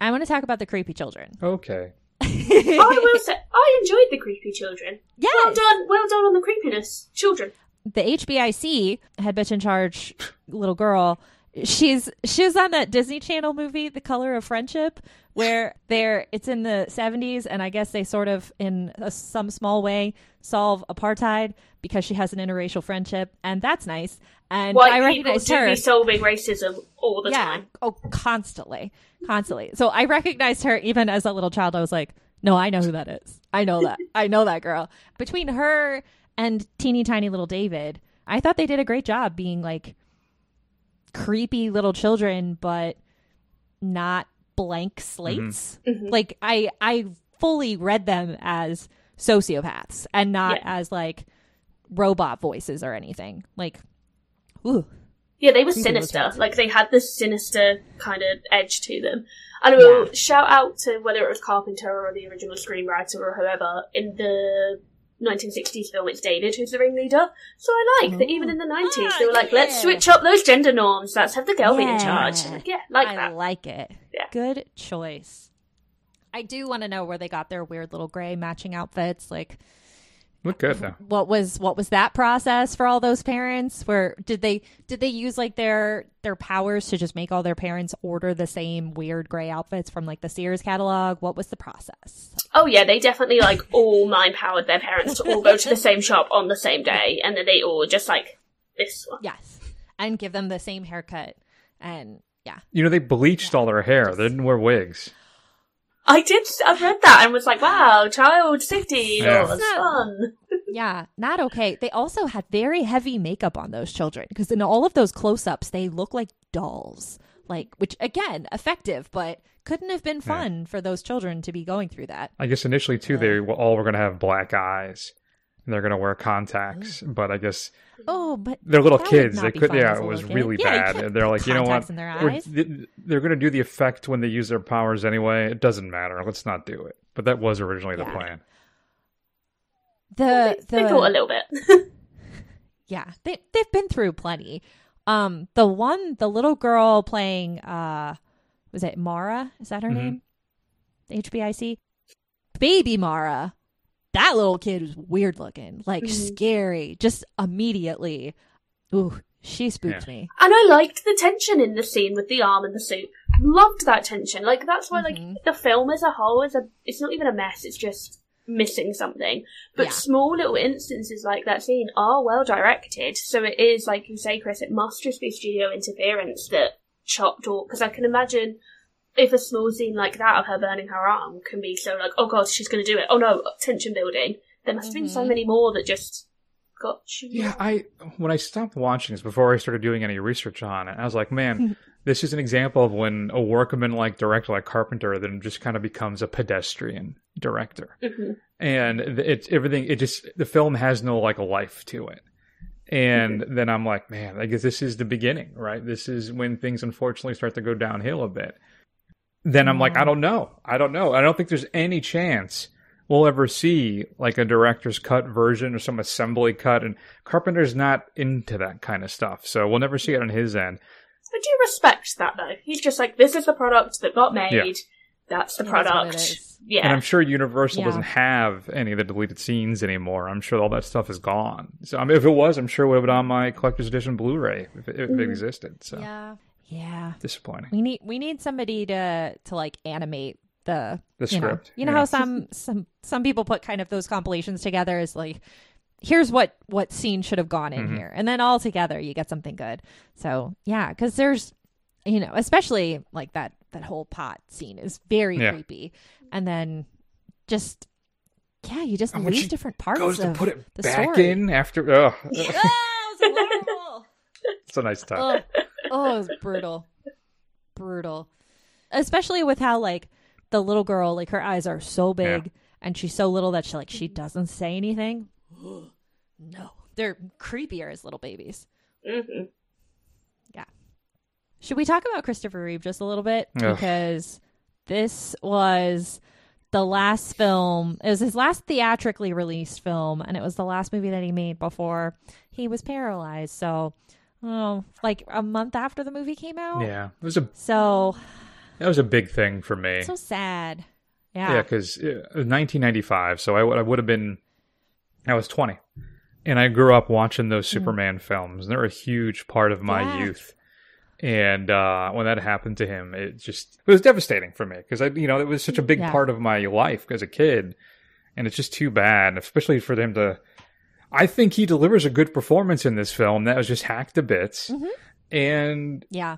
I want to talk about the creepy children. Okay, I will say I enjoyed the creepy children. Yeah. Well done. Well done on the creepiness, children. The HBIC head bitch in charge little girl. She's she's on that Disney Channel movie, The Color of Friendship, where they're it's in the seventies, and I guess they sort of in a, some small way solve apartheid because she has an interracial friendship, and that's nice. And White I recognize her. be solving racism all the yeah. time. Oh, constantly, constantly. So I recognized her even as a little child. I was like, no, I know who that is. I know that. I know that girl. Between her and teeny tiny little David. I thought they did a great job being like creepy little children, but not blank slates. Mhm. Like I I fully read them as sociopaths and not Yeah. as like robot voices or anything. Like ooh. Yeah, they were sinister. Like they had this sinister kind of edge to them. And I will Yeah. shout out to whether it was Carpenter or the original screenwriter or whoever in the 1960s film. It's David who's the ringleader. So I like that even in the 90s they were like, let's switch up those gender norms. Let's have the girl be in charge. Yeah. Like, yeah, like I that. like it. Yeah. Good choice. I do want to know where they got their weird little gray matching outfits. Like Look good though. what was what was that process for all those parents? Where did they did they use like their their powers to just make all their parents order the same weird gray outfits from like the Sears catalog? What was the process? Oh yeah, they definitely like all mind powered their parents to all go to the same shop on the same day, and then they all just like this one. Yes. And give them the same haircut. And yeah. You know, they bleached all their hair. They didn't wear wigs. I did. I've read that and was like, wow, child safety Yeah. laws, fun. Yeah, not okay. They also had very heavy makeup on those children because in all of those close-ups they look like dolls. Like which again, effective, but couldn't have been fun for those children to be going through that. I guess initially too, they all were going to have black eyes. And they're going to wear contacts, but I guess Oh, but they're little kids. They could, fun yeah, it was little kid. really Yeah, bad. And they're like, you know what? in their eyes. They're going to do the effect when they use their powers anyway. It doesn't matter. Let's not do it. But that was originally the plan. the they the thought a little bit. yeah, they they've been through plenty. Um, the one, the little girl playing, uh, was it Mara? Is that her Mhm. name? HBIC, baby Mara. That little kid was weird looking, like Mhm. scary. Just immediately, ooh, she spooked Yeah. me. And I liked the tension in the scene with the arm and the suit. Loved that tension. Like that's why, Mhm. like the film as a whole is a. It's not even a mess. It's just missing something. But Yeah. small little instances like that scene are well directed. So it is like you say, Chris. It must just be studio interference that chopped or because I can imagine. If a small scene like that of her burning her arm can be so like, oh god, she's going to do it. Oh no, tension building. There must have been so Mhm. many more that just got. Yeah, I when I stopped watching this before I started doing any research on it, I was like, man, this is an example of when a workman like director like Carpenter then just kind of becomes a pedestrian director. Mhm. and it's everything it just the film has no like a life to it and Mm-hmm. then i'm like man i guess this is the beginning right this is when things unfortunately start to go downhill a bit then i'm like i don't know i don't know i don't think there's any chance we'll ever see like a director's cut version or some assembly cut and carpenter's not into that kind of stuff so we'll never see it on his end I do respect that though. He's just like, this is the product that got made. Yeah. That's the It is what it product. is. Yeah. And I'm sure Universal Yeah. doesn't have any of the deleted scenes anymore. I'm sure all that stuff is gone. So I mean, if it was, I'm sure it would have been on my collector's edition Blu-ray if it, if it Mhm. existed. So Yeah, yeah. disappointing. We need we need somebody to to like animate the The you know, script, You know yeah. how some some some people put kind of those compilations together as like here's what what scene should have gone in Mhm. here and then all together you get something good. So, yeah, cuz there's you know, especially like that that whole pot scene is very Yeah. creepy. And then just yeah, you just And lose different parts Goes to put it the back story. in after. Oh, it was horrible. it's a nice touch. Oh, it was brutal, brutal. Especially with how like the little girl, like her eyes are so big and she's so little that she like she doesn't say anything. no, they're creepier as little babies. hmm Yeah. Should we talk about Christopher Reeve just a little bit Ugh. because this was the last film. It was his last theatrically released film, and it was the last movie that he made before he was paralyzed. So, oh, like a month after the movie came out. Yeah, it was a So that was a big thing for me. so sad. Yeah, Yeah. because it was 1995, so I, would- I would have been, I was 20, and I grew up watching those Superman films. And they're a huge part of my Mm. Yeah. youth. And uh, when that happened to him, it just it was devastating for me because I, you know, it was such a big Yeah. part of my life as a kid, and it's just too bad, especially for them to. I think he delivers a good performance in this film that was just hacked to bits, Mhm. and yeah.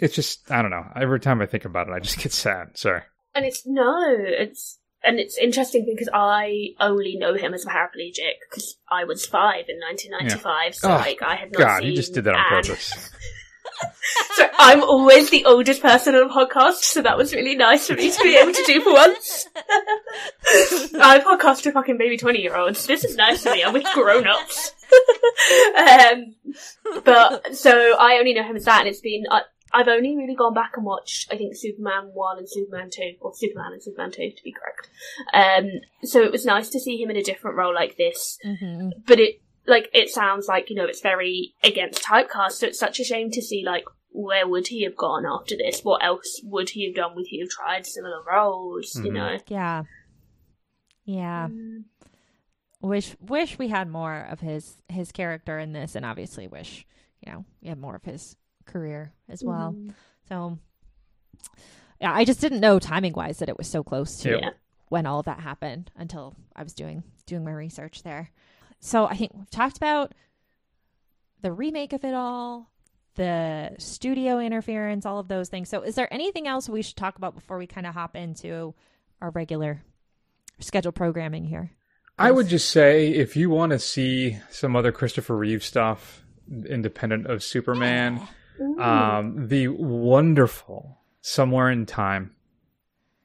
it's just I don't know. Every time I think about it, I just get sad. Sorry. And it's no, it's and it's interesting because I only know him as a paraplegic because I was five in 1995, so Oh, like I had not God, seen. you just did that on Anne. purpose. So I'm always the oldest person on a podcast, so that was really nice for me to be able to do for once. I podcast to fucking baby 20 year olds. This is nice for me. I'm with grown ups. um, but so I only know him as that, and it's been. I, I've only really gone back and watched, I think, Superman 1 and Superman 2, or Superman and Superman 2 to be correct. Um, so it was nice to see him in a different role like this hmm but it like it sounds like you know it's very against typecast so it's such a shame to see like where would he have gone after this what else would he have done would he have tried similar roles you Mhm. know Yeah. Yeah. Wish wish we had more of his his character in this and obviously wish, you know, we had more of his career as well. Mhm. So yeah, I just didn't know timing wise that it was so close to Yeah. when all of that happened until I was doing doing my research there. So I think we've talked about the remake of it all, the studio interference, all of those things. So is there anything else we should talk about before we kind of hop into our regular scheduled programming here? I would just say if you want to see some other Christopher Reeve stuff, independent of Superman, Ooh. um, the wonderful Somewhere in Time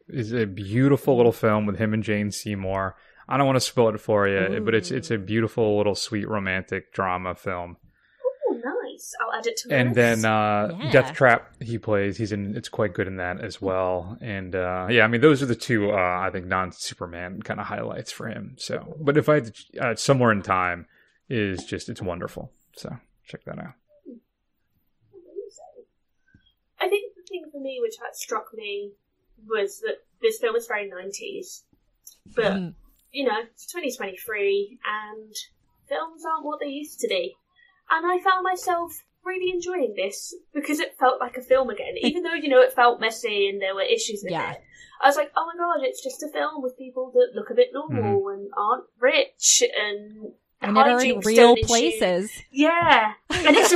is a beautiful little film with him and Jane Seymour. I don't want to spoil it for you, but it's it's a beautiful little sweet romantic drama film. Ooh, nice i'll add it to And list. then uh, Yeah. Death Trap he plays. He's in. It's quite good in that as well. And uh, yeah, I mean those are the two uh, I think non Superman kind of highlights for him. So, but if I had to, uh, somewhere in time is just it's wonderful. So check that out. i think the thing for me which struck me was that this film was very 90s but Mm. You know, it's 2023 and films aren't what they used to be. And I found myself really enjoying this because it felt like a film again. Even though, you know, it felt messy and there were issues with Yeah. it. I was like, oh my god, it's just a film with people that look a bit normal mm-hmm. and aren't rich and and that are in real don't issue. places. Yeah. And it's,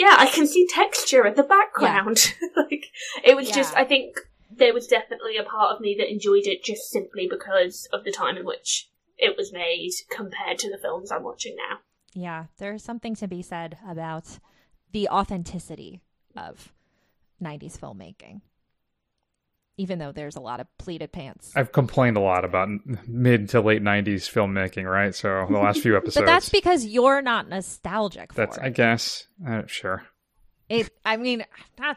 yeah, I can see texture at the background. like, it was just, I think there was definitely a part of me that enjoyed it just simply because of the time in which it was made compared to the films I'm watching now. Yeah, there's something to be said about the authenticity of 90s filmmaking. Even though there's a lot of pleated pants. I've complained a lot about mid to late '90s filmmaking, right? So the last few episodes. But that's because you're not nostalgic for that's it. I guess uh, sure. it i mean not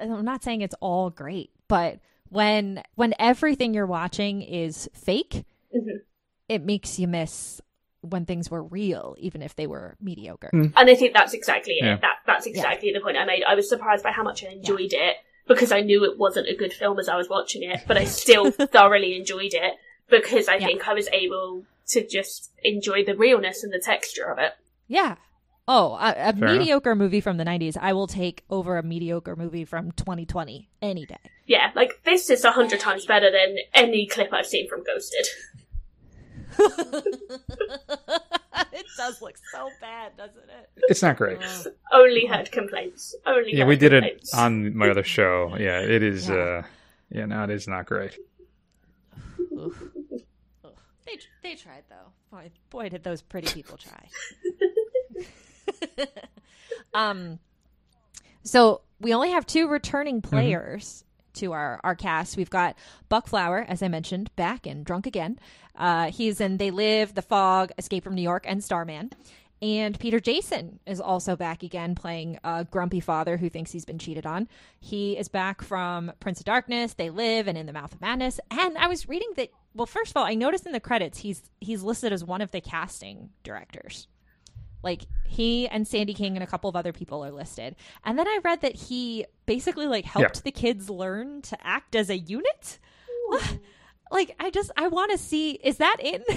i'm not saying it's all great but when when everything you're watching is fake Mhm. it makes you miss when things were real even if they were mediocre Mm. And I think that's exactly it. Yeah. That that's exactly the point I made. I was surprised by how much I enjoyed it because I knew it wasn't a good film as I was watching it, but I still thoroughly enjoyed it because I Yeah. think I was able to just enjoy the realness and the texture of it. yeah oh a, a Fair enough. mediocre movie from the 90s i will take over a mediocre movie from 2020 any day Yeah, like this is a hundred times better than any clip I've seen from Ghosted. it does look so bad doesn't it It's not great. Only heard complaints. Only Yeah, heard we did it on my other show. Yeah, it is. Yeah. uh Yeah, no, it is not great. Oof. Ugh. They they tried though. Boy, boy, did those pretty people try. um, so we only have two returning players to our our cast. We've got Buck Flower, as I mentioned, back and drunk again. Uh, he's in They Live, The Fog, Escape from New York, and Starman. And Peter Jason is also back again, playing a grumpy father who thinks he's been cheated on. He is back from Prince of Darkness, They Live, and In the Mouth of Madness. And I was reading that. Well, first of all, I noticed in the credits he's he's listed as one of the casting directors. Like he and Sandy King and a couple of other people are listed. And then I read that he basically like helped Yeah. the kids learn to act as a unit. Like I just I want to see is that in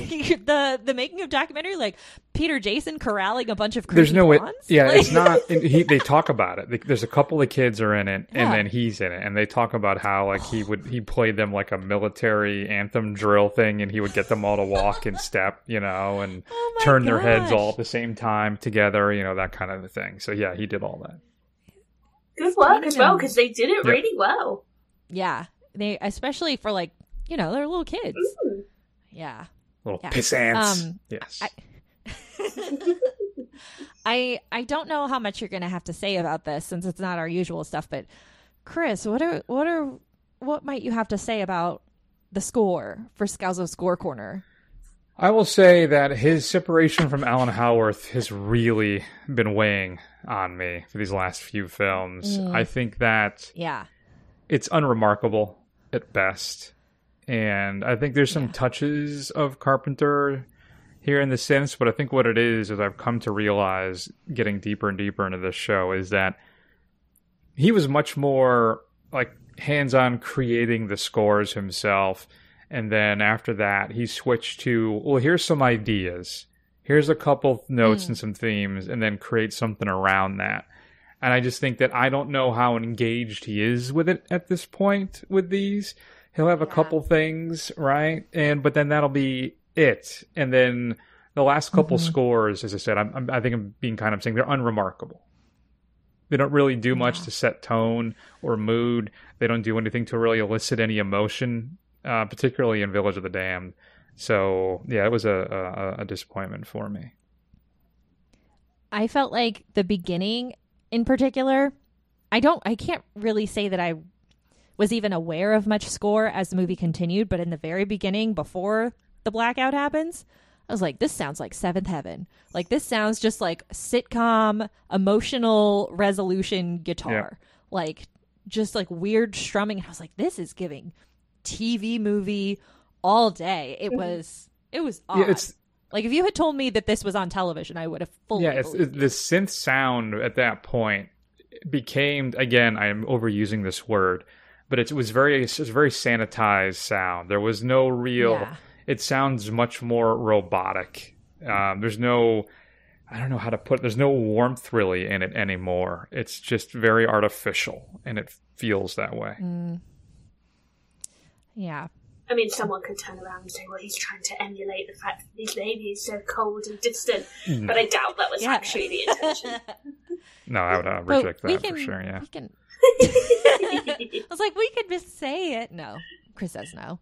the the making of documentary like Peter Jason corralling a bunch of There's creepy no way. Yeah, Like- it's not. and He, they talk about it. There's a couple of kids are in it, Yeah. and then he's in it, and they talk about how like he would he played them like a military anthem drill thing, and he would get them all to walk and step, you know, and Oh my turn their heads gosh. all at the same time together, you know, that kind of a thing. So yeah, he did all that. Good work as well because they did it Yep. really well. Yeah, they especially for like you know, they're little kids. Yeah. Little Yeah. pissants. Um, yes. I- I I don't know how much you're going to have to say about this since it's not our usual stuff, but Chris, what are what are what might you have to say about the score for Scalzo Score Corner? I will say that his separation from Alan Howarth has really been weighing on me for these last few films. Mm. I think that Yeah. it's unremarkable at best. And I think there's some touches of Carpenter here in the sense, but I think what it is is I've come to realize getting deeper and deeper into this show is that he was much more like hands on creating the scores himself. And then after that, he switched to, well, here's some ideas. Here's a couple notes hmm. and some themes, and then create something around that. And I just think that I don't know how engaged he is with it at this point with these. He'll have a couple things, right? And but then that'll be it. And then the last couple scores, as I said, I'm, I'm, I think I'm being kind of saying they're unremarkable. They don't really do much to set tone or mood. They don't do anything to really elicit any emotion, uh, particularly in Village of the Damned. So yeah, it was a, a, a disappointment for me. I felt like the beginning in particular, I don't I can't really say that I was even aware of much score as the movie continued, but in the very beginning before the blackout happens, I was like this sounds like Seventh Heaven. Like this sounds just like sitcom emotional resolution guitar. Like just like weird strumming and I was like this is giving TV movie all day. It mm-hmm. was it was odd. Yeah, like if you had told me that this was on television, I would have fully yeah, it's, it, the synth sound at that point became again. I am overusing this word, but it was very it was very sanitized sound. There was no real. Yeah. It sounds much more robotic. Um, there's no. I don't know how to put. There's no warmth really in it anymore. It's just very artificial, and it feels that way. Mm. Yeah. I mean, someone could turn around and say, well, he's trying to emulate the fact that his baby is so cold and distant. But I doubt that was Yeah. actually the intention. No, I would uh, But reject we that can, for sure. Yeah. We can. I was like, we could just say it. No, Chris says no.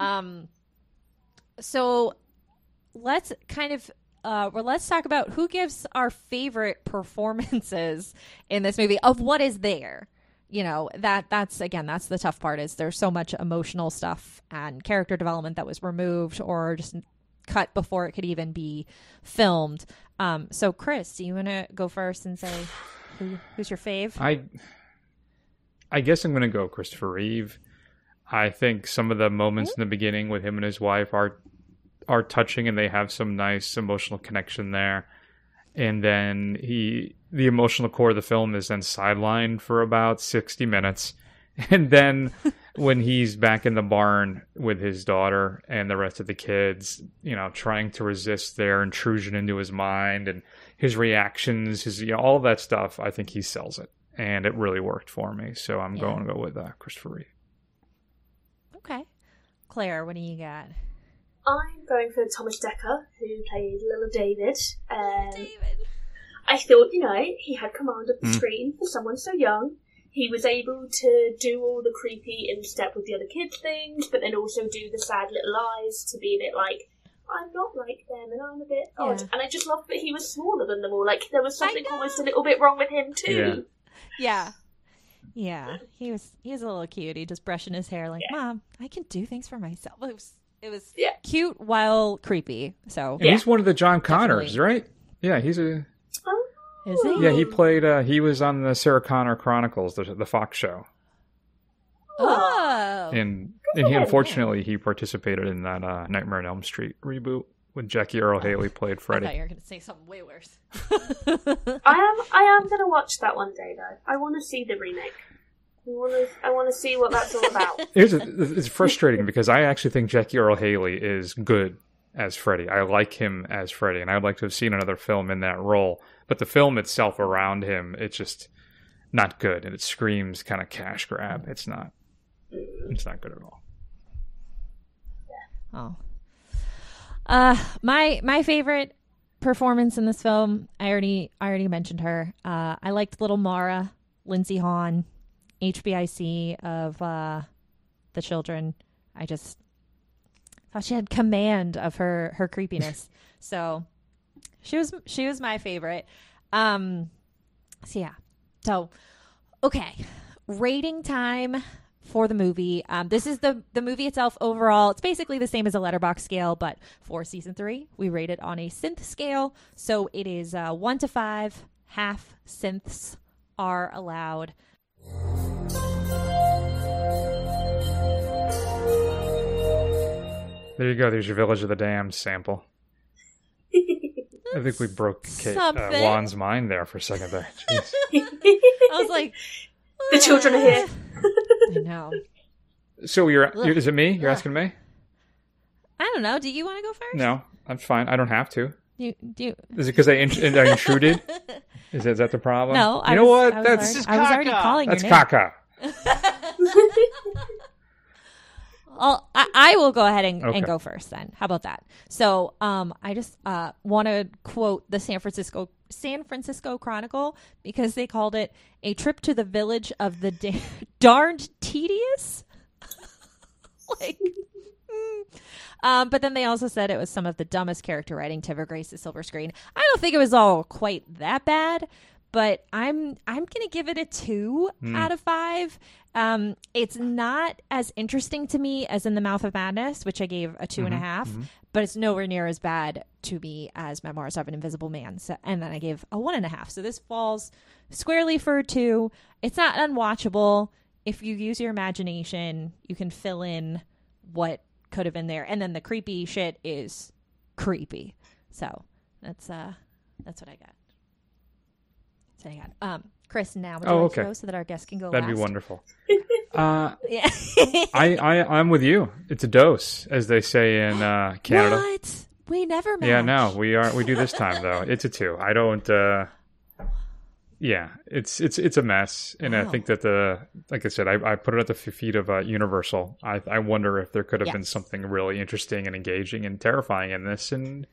Um. So, let's kind of. Uh, well, let's talk about who gives our favorite performances in this movie of what is there. You know that that's again that's the tough part is there's so much emotional stuff and character development that was removed or just cut before it could even be filmed. Um, so, Chris, do you want to go first and say who, who's your fave? I I guess I'm going to go Christopher Reeve. I think some of the moments in the beginning with him and his wife are are touching and they have some nice emotional connection there. And then he the emotional core of the film is then sidelined for about 60 minutes. And then when he's back in the barn with his daughter and the rest of the kids, you know, trying to resist their intrusion into his mind and his reactions, his you know, all of that stuff, I think he sells it, and it really worked for me. So I'm Yeah. going to go with uh, Christopher Reeve. Okay. Claire, what do you got? I'm going for Thomas Dekker, who played Little David. Um, David. I thought, you know, he had command of the Hmm. screen for someone so young. He was able to do all the creepy in step with the other kids things, but then also do the sad little eyes to be a bit like, I'm not like them and I'm a bit odd. And I just loved that he was smaller than them all. Like, there was something almost a little bit wrong with him, too. Yeah. Yeah. He was he was a little cute. He just brushing his hair like, Mom, I can do things for myself. It was it was Yeah. cute while creepy. So And he's one of the John Connors, Definitely. right? Yeah, he's a Oh, is he? yeah. He played. Uh, he was on the Sarah Connor Chronicles, the the Fox show, Oh. and and he unfortunately he participated in that uh, Nightmare on Elm Street reboot when Jackie Earle oh. Haley played I Freddy. thought you were gonna say something way worse. I am. I am going to watch that one day, though. I want to see the remake. I want to. I want to see what that's all about. Here's a, it's frustrating because I actually think Jackie Earle Haley is good as Freddy. I like him as Freddy, and I'd like to have seen another film in that role. But the film itself around him, it's just not good, and it screams kind of cash grab. It's not. It's not good at all. Oh. Uh my my favorite performance in this film, I already I already mentioned her. Uh I liked little Mara, Lindsey Haun, HBIC of uh the children I just thought she had command of her her creepiness. so she was she was my favorite. Um, so yeah. So okay, rating time for the movie. Um, this is the the movie itself overall. It's basically the same as a Letterboxd scale, but for season three, we rate it on a synth scale. So it is uh, one to five. Half synths are allowed. There you go. There's your Village of the Damned sample. I think we broke Kate, uh, Wan's mind there for a second there. I was like, The children are here. I know. So you're, Ugh. you're is it me? You're Ugh. asking me? I don't know. Do you want to go first? No, I'm fine. I don't have to. Do you, do you, Is it because I, int- I intruded? Is, is that the problem? no. You I know was, what? I That's already, I was already calling that's your name. caca. I'll, I, I will go ahead and, Okay. and go first then. How about that? So, um, I just uh, want to quote the San Francisco San Francisco Chronicle because they called it a trip to the village of the da- darned tedious. like, mm. um, but then they also said it was some of the dumbest character writing to ever grace the silver screen. I don't think it was all quite that bad, but I'm I'm gonna give it a two out of five. Um, it's not as interesting to me as in the Mouth of Madness, which I gave a two and a half, but it's nowhere near as bad to me as Memoirs of an Invisible Man. So, and then I gave a one and a half. So this falls squarely for a two. It's not unwatchable. If you use your imagination, you can fill in what could have been there, and then the creepy shit is creepy. So that's uh, that's what I got. That's what I got. Um, Chris, now would you Oh, like to okay. go so that our guest can go That'd be wonderful. Uh, Yeah. I, I, I'm with you. It's a dose, as they say in uh, Canada. What? We never match. Yeah, no, we are. We do this time though. It's a two. I don't. uh Yeah, it's it's it's a mess, and I think that the like I said, I, I put it at the feet of uh, Universal. I I wonder if there could have been something really interesting and engaging and terrifying in this, and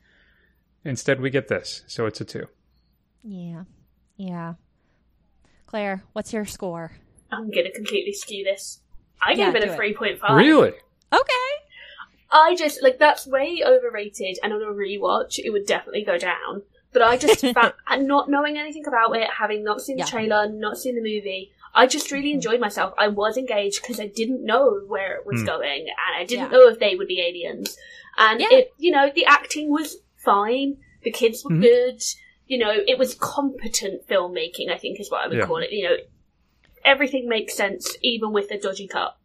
instead we get this. So it's a two. Yeah. Yeah. Claire, what's your score? I'm gonna completely skew this. I Yeah, gave it a three point five. Really? Okay. I just like that's way overrated, and on a rewatch, it would definitely go down. But I just found, not knowing anything about it, having not seen Yeah. the trailer, not seen the movie, I just really enjoyed myself. I was engaged because I didn't know where it was Hmm. going, and I didn't Yeah. know if they would be aliens. And Yeah. it, you know, the acting was fine, the kids were Mhm. good. You know, it was competent filmmaking. I think is what I would Yeah. call it. You know, everything makes sense, even with a dodgy cut.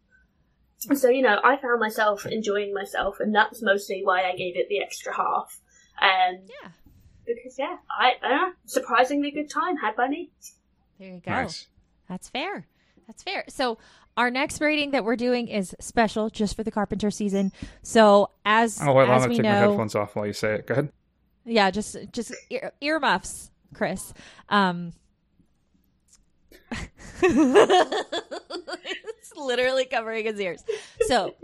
So, you know, I found myself enjoying myself, and that's mostly why I gave it the extra half. Um, Yeah. because, yeah, I, I don't know, surprisingly good time had by me. There you go. Nice. That's fair. That's fair. So our next rating that we're doing is special just for the Carpenter season. So as Oh, wait, I'm as gonna we take my know, headphones off while you say it. Go ahead. Yeah, just just ear, earmuffs, Chris. Um, it's literally covering his ears. So,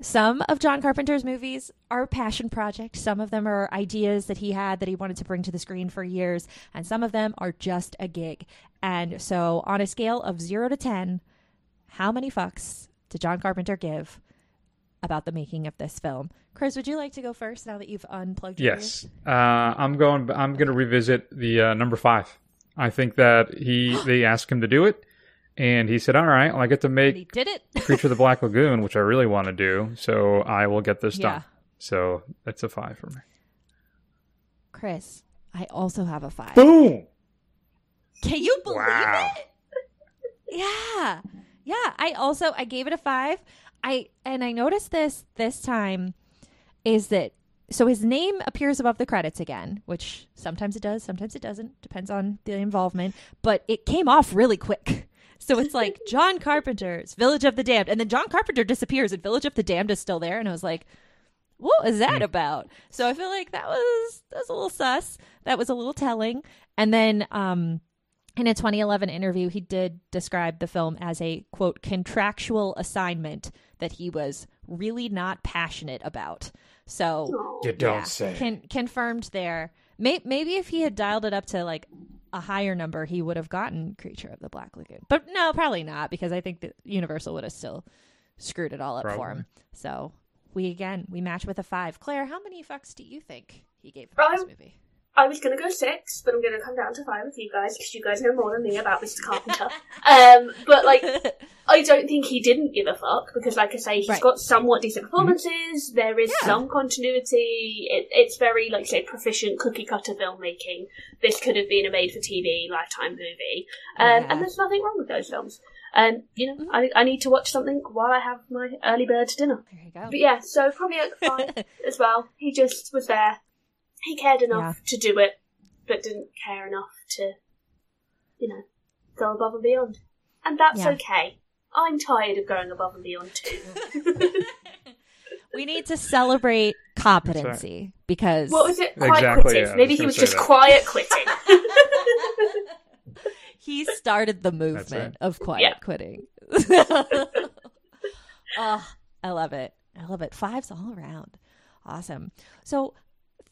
some of John Carpenter's movies are passion projects. Some of them are ideas that he had that he wanted to bring to the screen for years, and some of them are just a gig. And so, on a scale of zero to ten, how many fucks did John Carpenter give about the making of this film? Chris, would you like to go first now that you've unplugged Yes, uh, I'm going. I'm going to revisit the uh, number five. I think that he they asked him to do it, and he said, "All right, well, I get to And he make did it. Creature of the Black Lagoon, which I really want to do, so I will get this Yeah. done." So that's a five for me. Chris, I also have a five. Boom! Can you believe Wow. it? Yeah. Yeah, I also I gave it a 5. I and I noticed this this time is that so his name appears above the credits again, which sometimes it does, sometimes it doesn't, depends on the involvement, but it came off really quick. So it's like John Carpenter's Village of the Damned and then John Carpenter disappears and Village of the Damned is still there and I was like what was that about? So I feel like that was that was a little sus. That was a little telling. And then um in a 2011 interview, he did describe the film as a quote contractual assignment that he was really not passionate about. So You don't yeah, say. Con- confirmed there. May- maybe if he had dialed it up to like a higher number, he would have gotten Creature of the Black Lagoon. But no, probably not because I think that Universal would have still screwed it all up for him. So we again we match with a five. Claire, how many fucks do you think he gave about this movie? I was going to go six, but I'm going to come down to five with you guys because you guys know more than me about Mr. Carpenter. um, but like, I don't think he didn't give a fuck because, like I say, he's Right. got somewhat decent performances. There is Yeah. some continuity. It, it's very, like, I say, proficient cookie cutter filmmaking. This could have been a made-for-TV lifetime movie, um, Yeah. and there's nothing wrong with those films. And you know, I, I need to watch something while I have my early bird dinner. There you go. But yeah, so probably at five as well. He just was there. He cared enough to do it, but didn't care enough to, you know, go above and beyond. And that's Yeah. okay. I'm tired of going above and beyond too. We need to celebrate competency because what was it? Quiet Exactly, quitting. yeah, I was Maybe he was just that. quiet quitting. he started the movement right. of quiet Yeah. quitting. oh, I love it. I love it. Fives all around. Awesome. So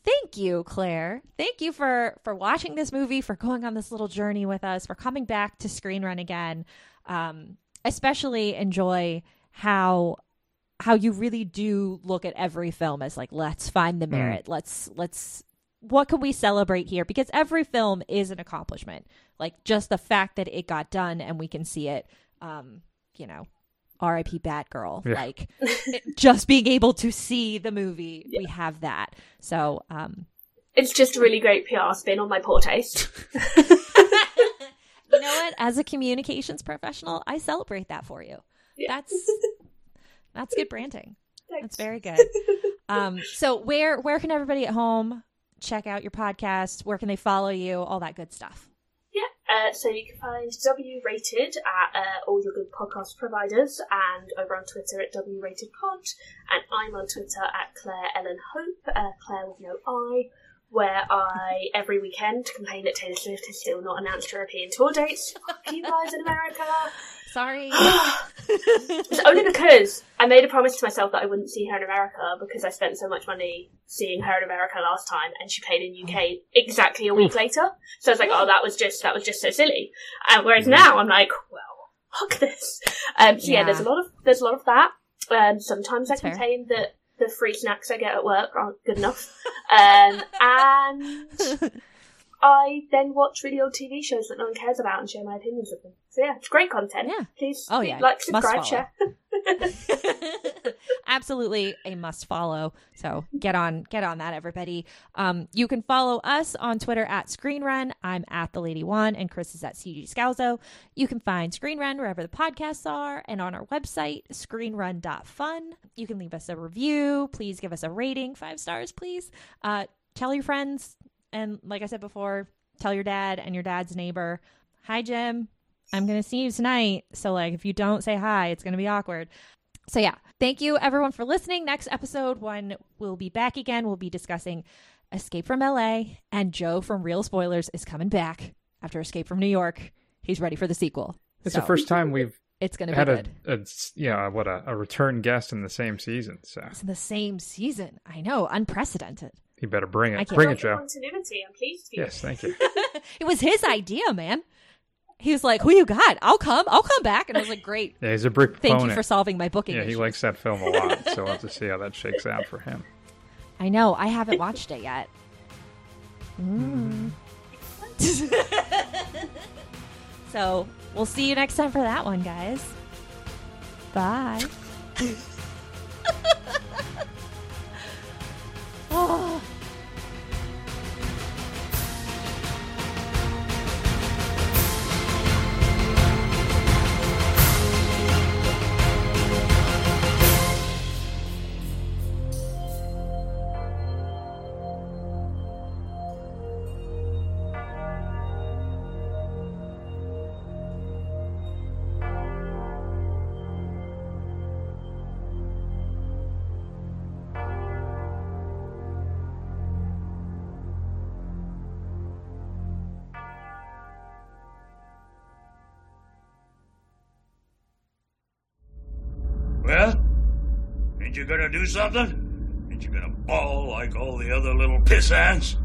thank you, Claire. Thank you for for watching this movie, for going on this little journey with us, for coming back to Screen Run again. Um, especially enjoy how how you really do look at every film as like let's find the merit. Let's let's what can we celebrate here? Because every film is an accomplishment. Like just the fact that it got done and we can see it, um, you know, R.I.P. Batgirl. Yeah. Like just being able to see the movie, we have that. So, um, it's just a really great PR spin on my poor taste. you know what? As a communications professional, I celebrate that for you. Yeah. That's that's good branding. That's very good. Um, so where where can everybody at home check out your podcast? Where can they follow you? All that good stuff. Uh, so you can find W Rated at uh, all your good podcast providers and over on Twitter at W Rated Pod. And I'm on Twitter at Claire Ellen Hope, uh, Claire with no I, where I every weekend complain that Taylor Swift has still not announced European tour dates. Fuck you guys in America. Sorry. It's only because I made a promise to myself that I wouldn't see her in America because I spent so much money seeing her in America last time, and she played in UK exactly a week later. So I was like, oh, that was just that was just so silly. And whereas now I'm like, well, fuck this. Um, so yeah. Yeah. there's a lot of there's a lot of that. Um, sometimes That's I complain that the free snacks I get at work aren't good enough, um, and I then watch really old TV shows that no one cares about and share my opinions with them. So yeah, it's great content. Yeah. Please, Oh, yeah. like, subscribe, share. Absolutely a must follow. So get on get on that, everybody. Um, you can follow us on Twitter at Screen Run. I'm at the Lady Wan, and Chris is at CG Scalzo. You can find Screen Run wherever the podcasts are, and on our website screenrun.fun. You can leave us a review. Please give us a rating, five stars, please. Uh, tell your friends, and like I said before, tell your dad and your dad's neighbor. Hi, Jim. I'm gonna see you tonight. So like, if you don't say hi, it's gonna be awkward. So yeah, thank you everyone for listening. Next episode, when we'll be back again, we'll be discussing Escape from LA, and Joe from Real Spoilers is coming back after Escape from New York. He's ready for the sequel. It's So, the first time we've It's gonna be had a, good. a yeah what a, a return guest in the same season. So It's in the same season. I know, unprecedented. you better bring I it. can't- Bring it, Joe. Continuity. I'm pleased to be Yes, thank you. It was his idea, man. He was like, "Who you got? I'll come. I'll come back." And I was like, "Great, Yeah, he's a brick thank proponent. you for solving my booking." yeah, he likes that film a lot. so we'll have to see how that shakes out for him. I know. I haven't watched it yet. Mm. so we'll see you next time for that one, guys. Bye. oh. Ain't you gonna do something? Ain't you gonna bawl like all the other little piss ants?